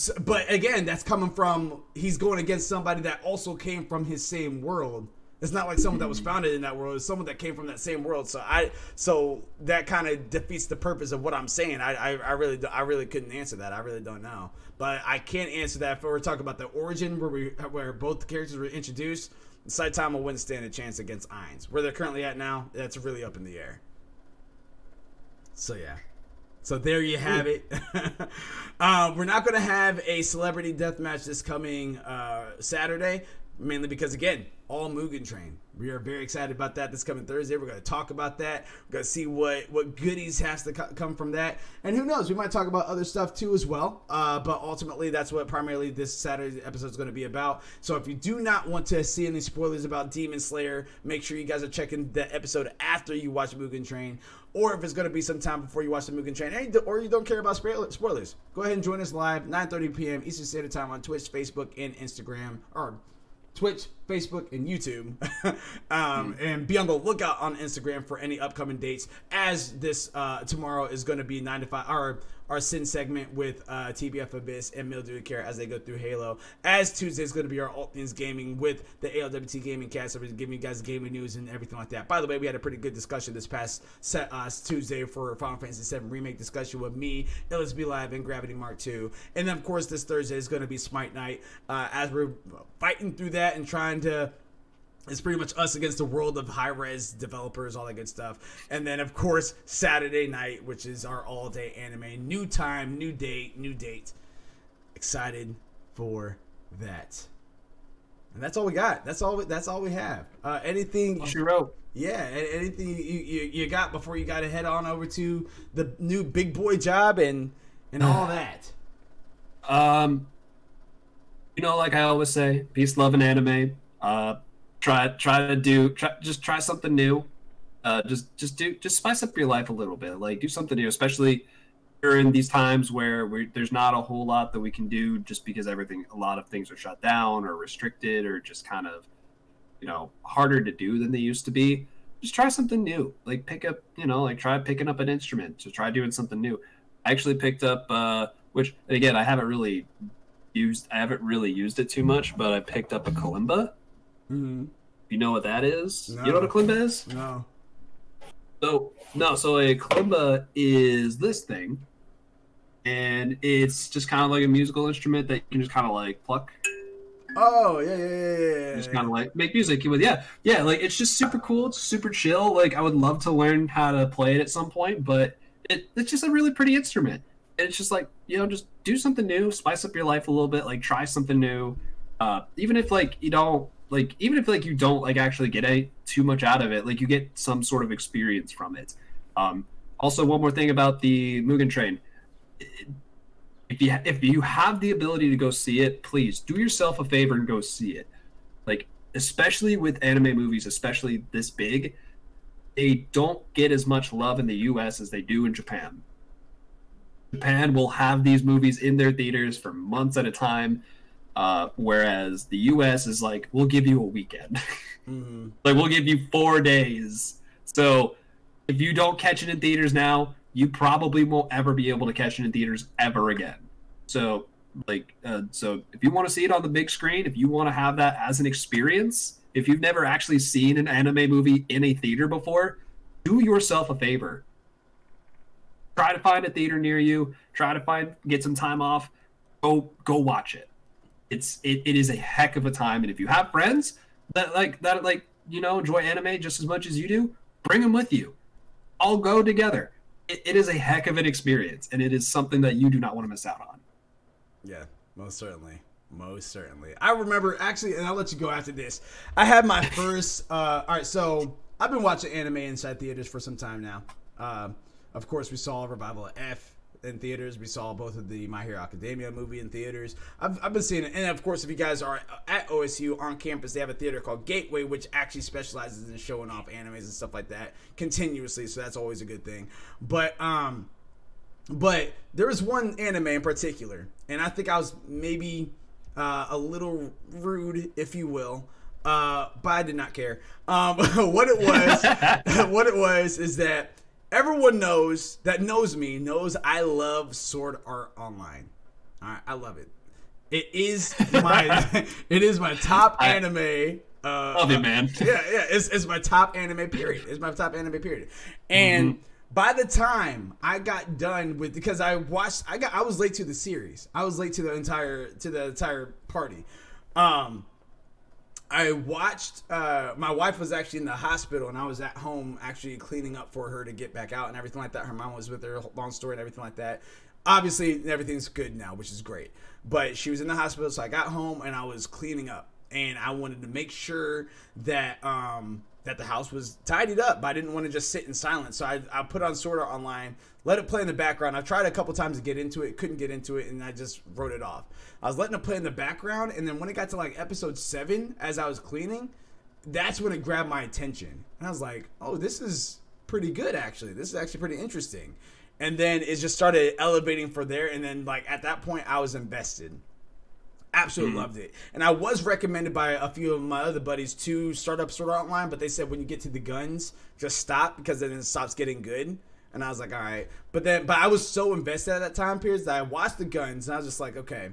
so, but again, that's coming from he's going against somebody that also came from his same world. It's not like someone that was mm-hmm. founded in that world. It's someone that came from that same world. So I, so that kind of defeats the purpose of what I'm saying. I, I, I, really, I really couldn't answer that. I really don't know. But I can't answer that. If we're talking about the origin where we, where both the characters were introduced, Saitama wouldn't stand a chance against Ainz. Where they're currently at now, that's really up in the air. So yeah. So there you have it. uh, we're not going to have a celebrity death match this coming uh, Saturday, mainly because again, all Mugen Train. We are very excited about that this coming Thursday. We're going to talk about that. We're going to see what what goodies has to co- come from that, and who knows, we might talk about other stuff too as well. Uh, but ultimately, that's what primarily this Saturday episode is going to be about. So if you do not want to see any spoilers about Demon Slayer, make sure you guys are checking the episode after you watch Mugen Train or if it's going to be some time before you watch the Mugen Train, or you don't care about spoilers, go ahead and join us live 9:30 p.m. Eastern Standard Time on Twitch, Facebook, and Instagram, or Twitch, Facebook, and YouTube. um, mm-hmm. And be on the lookout on Instagram for any upcoming dates. As this uh, tomorrow is going to be nine to five, or our sin segment with uh, TBF Abyss and Mildew Care as they go through Halo. As Tuesday is going to be our All Things Gaming with the ALWT Gaming Cast. So we're giving you guys gaming news and everything like that. By the way, we had a pretty good discussion this past set, uh, Tuesday for Final Fantasy VII Remake discussion with me, LSB Live, and Gravity Mark II. And then, of course, this Thursday is going to be Smite Night uh, as we're fighting through that and trying to it's pretty much us against the world of Hi-Rez developers, all that good stuff. And then, of course, Saturday night, which is our all day anime. New time, new date, new date. Excited for that. And that's all we got. That's all. We, That's all we have. Uh, anything? She wrote. Yeah. Anything you, you, you got before you got to head on over to the new big boy job and and all that. Um, you know, like I always say, peace, love, and anime. Uh, try try to do try, just try something new. Uh, just just do just spice up your life a little bit. Like do something new especially during these times where there's not a whole lot that we can do just because everything a lot of things are shut down or restricted or just kind of you know harder to do than they used to be. Just try something new. Like pick up you know like try picking up an instrument to try doing something new. I actually picked up uh which again i haven't really used i haven't really used it too much but i picked up a kalimba Mm-hmm. You know what that is? No. You know what a kalimba is? No. So no, so a kalimba is this thing, and it's just kind of like a musical instrument that you can just kind of like pluck. Oh yeah, yeah, yeah, yeah. Just kind of like make music with. Yeah, yeah. Like it's just super cool. It's super chill. Like I would love to learn how to play it at some point, but it, it's just a really pretty instrument. And it's just like you know, just do something new, spice up your life a little bit. Like try something new. Uh, even if like you don't like even if like you don't like actually get too much out of it like you get some sort of experience from it. Um also one more thing about the mugen train. If you if you have the ability to go see it please do yourself a favor and go see it. Like especially with anime movies especially this big they don't get as much love in the us as they do in japan. Japan will have these movies in their theaters for months at a time uh, whereas the U.S. is like, we'll give you a weekend, mm-hmm. like we'll give you four days. So if you don't catch it in theaters now, you probably won't ever be able to catch it in theaters ever again. So like, uh, so if you want to see it on the big screen, if you want to have that as an experience, if you've never actually seen an anime movie in a theater before, do yourself a favor. try to find a theater near you. Try to find get some time off. Go go watch it. It's it, it is a heck of a time, and if you have friends that like that like you know enjoy anime just as much as you do, bring them with you. All go together. It, it is a heck of an experience, and it is something that you do not want to miss out on. Yeah, most certainly. Most certainly. I remember actually, and I'll let you go after this. I had my first. Uh, all right, so I've been watching anime inside theaters for some time now. Uh, of course, we saw Revival of F in theaters. We saw both of the My Hero Academia movie in theaters. I've, I've been seeing it. And of course, if you guys are at OSU on campus, they have a theater called Gateway, which actually specializes in showing off animes and stuff like that continuously. So that's always a good thing. But, um, but there was one anime in particular, and I think I was maybe uh, a little rude, if you will. Uh, but I did not care. Um, what it was, what it was, is that everyone knows that knows me knows I love Sword Art Online. All right, I love it. It is my it is my top I, anime. Uh, love it, man. Yeah, yeah. It's, it's my top anime period. It's my top anime period. And mm-hmm. by the time I got done with because I watched I got I was late to the series. I was late to the entire to the entire party. Um I watched. Uh, my wife was actually in the hospital, and I was at home actually cleaning up for her to get back out and everything like that. Her mom was with her, long story and everything like that. Obviously, everything's good now, which is great. But she was in the hospital, so I got home and I was cleaning up, and I wanted to make sure that um, that the house was tidied up. But I didn't want to just sit in silence, so I, I put on Sword Art Online, let it play in the background. I've tried a couple times to get into it, couldn't get into it, and I just wrote it off. I was letting it play in the background, and then when it got to like episode seven, as I was cleaning, that's when it grabbed my attention, and I was like, "Oh, this is pretty good actually. This is actually pretty interesting." And then it just started elevating for there, and then like at that point, I was invested. Absolutely mm-hmm. loved it, and I was recommended by a few of my other buddies to start up Sword Art Online, but they said when you get to the guns, just stop because then it stops getting good. And I was like, all right, but then, but I was so invested at that time period that I watched the guns, and I was just like, okay,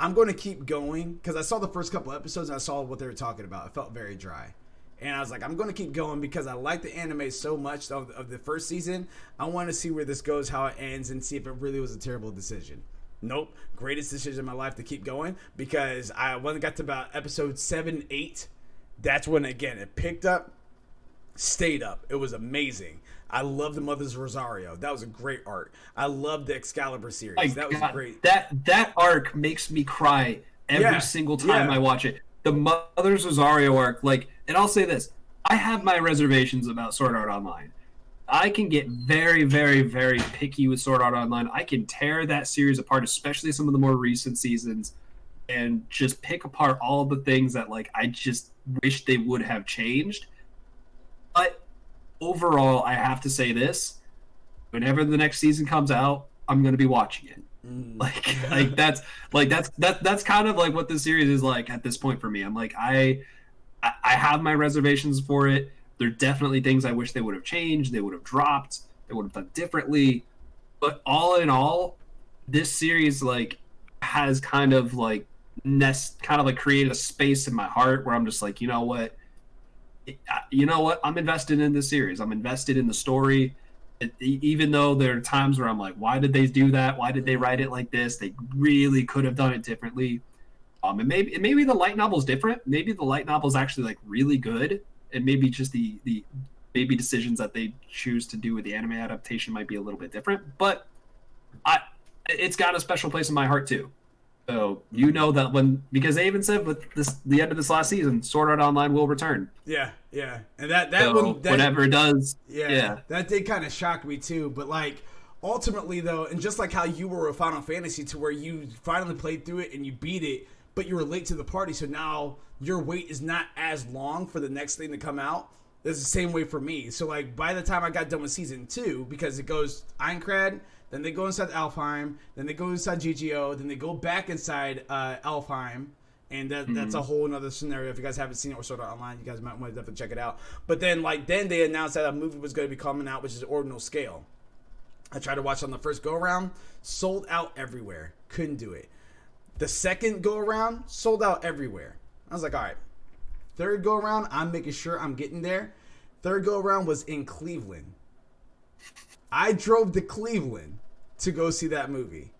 I'm going to keep going because I saw the first couple episodes and I saw what they were talking about. It felt very dry. And I was like, I'm going to keep going because I like the anime so much of, of the first season. I want to see where this goes, how it ends, and see if it really was a terrible decision. Nope. Greatest decision in my life to keep going because I when it got to about episode seven, eight, that's when again it picked up, stayed up. It was amazing. I love the Mother's Rosario. That was a great art. I love the Excalibur series. My that was great. That that arc makes me cry every yeah, single time yeah. I watch it. The Mother's Rosario arc, like, and I'll say this: I have my reservations about Sword Art Online. I can get very, very, very picky with Sword Art Online. I can tear that series apart, especially some of the more recent seasons, and just pick apart all the things that like I just wish they would have changed. But overall, I have to say this: whenever the next season comes out, I'm going to be watching it. Mm. Like, like that's like that's that that's kind of like what the series is like at this point for me. I'm like, I I have my reservations for it. There are definitely things I wish they would have changed, they would have dropped, they would have done differently. But all in all, this series like has kind of like nest kind of like created a space in my heart where I'm just like, you know what? you know what? I'm invested in this series. I'm invested in the story. It, even though there are times where I'm like, why did they do that? Why did they write it like this? They really could have done it differently. Um, and maybe maybe the light novel's different. Maybe the light novel's actually like really good, and maybe just the the maybe decisions that they choose to do with the anime adaptation might be a little bit different. But I, it's got a special place in my heart too. So you know that when because they even said with this the end of this last season, Sword Art Online will return. Yeah, yeah, and that that so one that, whenever it does, yeah, yeah, that did kind of shock me too. But like ultimately though, and just like how you were with Final Fantasy, to where you finally played through it and you beat it, but you were late to the party, so now your wait is not as long for the next thing to come out. It's the same way for me. So like by the time I got done with season two, because it goes Aincrad then they go inside Alfheim. Then they go inside GGO. Then they go back inside uh, Alfheim. And that, mm-hmm. that's a whole other scenario. If you guys haven't seen it or Sword Art Online, you guys might want to definitely check it out. But then, like, then they announced that a movie was going to be coming out, which is Ordinal Scale. I tried to watch on the first go around, sold out everywhere. Couldn't do it. The second go around, sold out everywhere. I was like, all right. Third go around, I'm making sure I'm getting there. Third go around was in Cleveland I drove to Cleveland to go see that movie.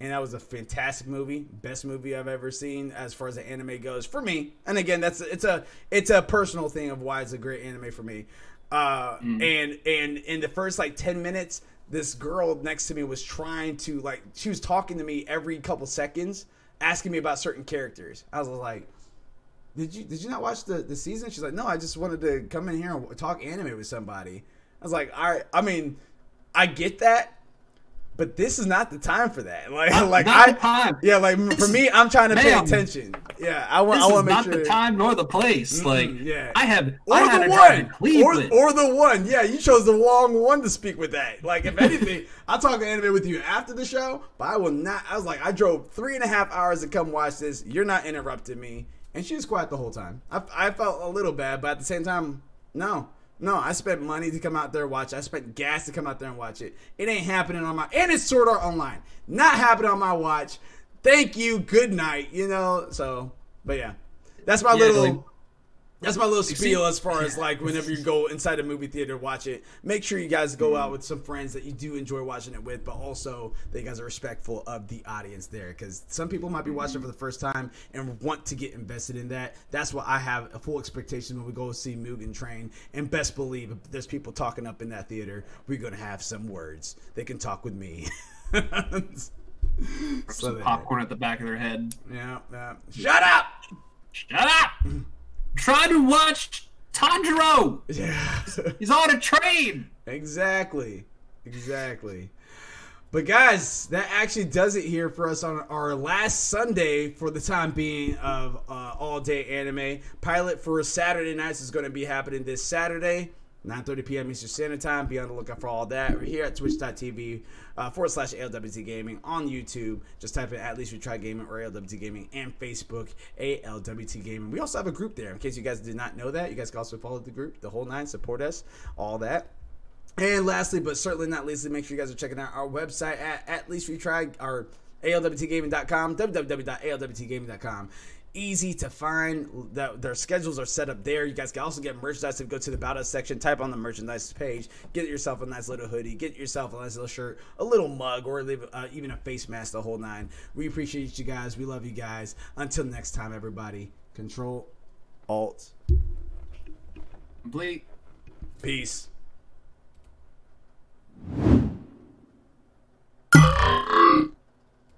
And that was a fantastic movie, best movie I've ever seen as far as the anime goes for me. And again, that's it's a it's a personal thing of why it's a great anime for me. Uh, mm. And and in the first like ten minutes, this girl next to me was trying to like she was talking to me every couple seconds, asking me about certain characters. I was like, "Did you did you not watch the the season?" She's like, "No, I just wanted to come in here and talk anime with somebody." I was like, "All right, I mean, I get that." But this is not the time for that. Like, not, like not I, time. Yeah, like this for me, I'm trying to pay attention. Yeah, I want. I want to make not sure. the time nor the place. Like, yeah, I have. Or I the one, or, or the one. Yeah, you chose the wrong one to speak with that. Like, if anything, I'll talk anime with you after the show, but I will not. I was like, I drove three and a half hours to come watch this. You're not interrupting me, and she was quiet the whole time. I, I felt a little bad, but at the same time, no. No, I spent money to come out there and watch. I spent gas to come out there and watch it. It ain't happening on my and it's Sword Art Online. Not happening on my watch. Thank you. Good night. You know. So, but yeah, that's my yeah, little. Like, that's my little spiel as far as like whenever you go inside a movie theater to watch it. Make sure you guys go mm-hmm. out with some friends that you do enjoy watching it with, but also that you guys are respectful of the audience there because some people might be watching mm-hmm. for the first time and want to get invested in that. That's why I have a full expectation when we go see Mugen Train. And best believe if there's people talking up in that theater, we're gonna have some words. They can talk with me. some popcorn at the back of their head. Yeah, yeah. Shut up! Shut up! trying to watch Tanjiro. Yeah. He's on a train. Exactly. Exactly. But guys, that actually does it here for us on our last Sunday for the time being of uh, all day anime. Pilot for Saturday nights is going to be happening this Saturday. 9.30 p.m. Eastern Standard Time. Be on the lookout for all that. We're here at twitch.tv uh, forward slash ALWT Gaming on YouTube. Just type in at least we try gaming or ALWT Gaming and Facebook ALWT Gaming. We also have a group there in case you guys did not know that. You guys can also follow the group, the whole nine, support us, all that. And lastly, but certainly not leastly, make sure you guys are checking out our website at at least we try our ALWTgaming.com, www.alwtgaming.com easy to find. That their schedules are set up there. You guys can also get merchandise if you go to the about us section, type on the merchandise page, get yourself a nice little hoodie, get yourself a nice little shirt, a little mug, or uh, even a face mask, the whole nine. We appreciate you guys. We love you guys. Until next time, everybody. Control, Alt, complete. Peace.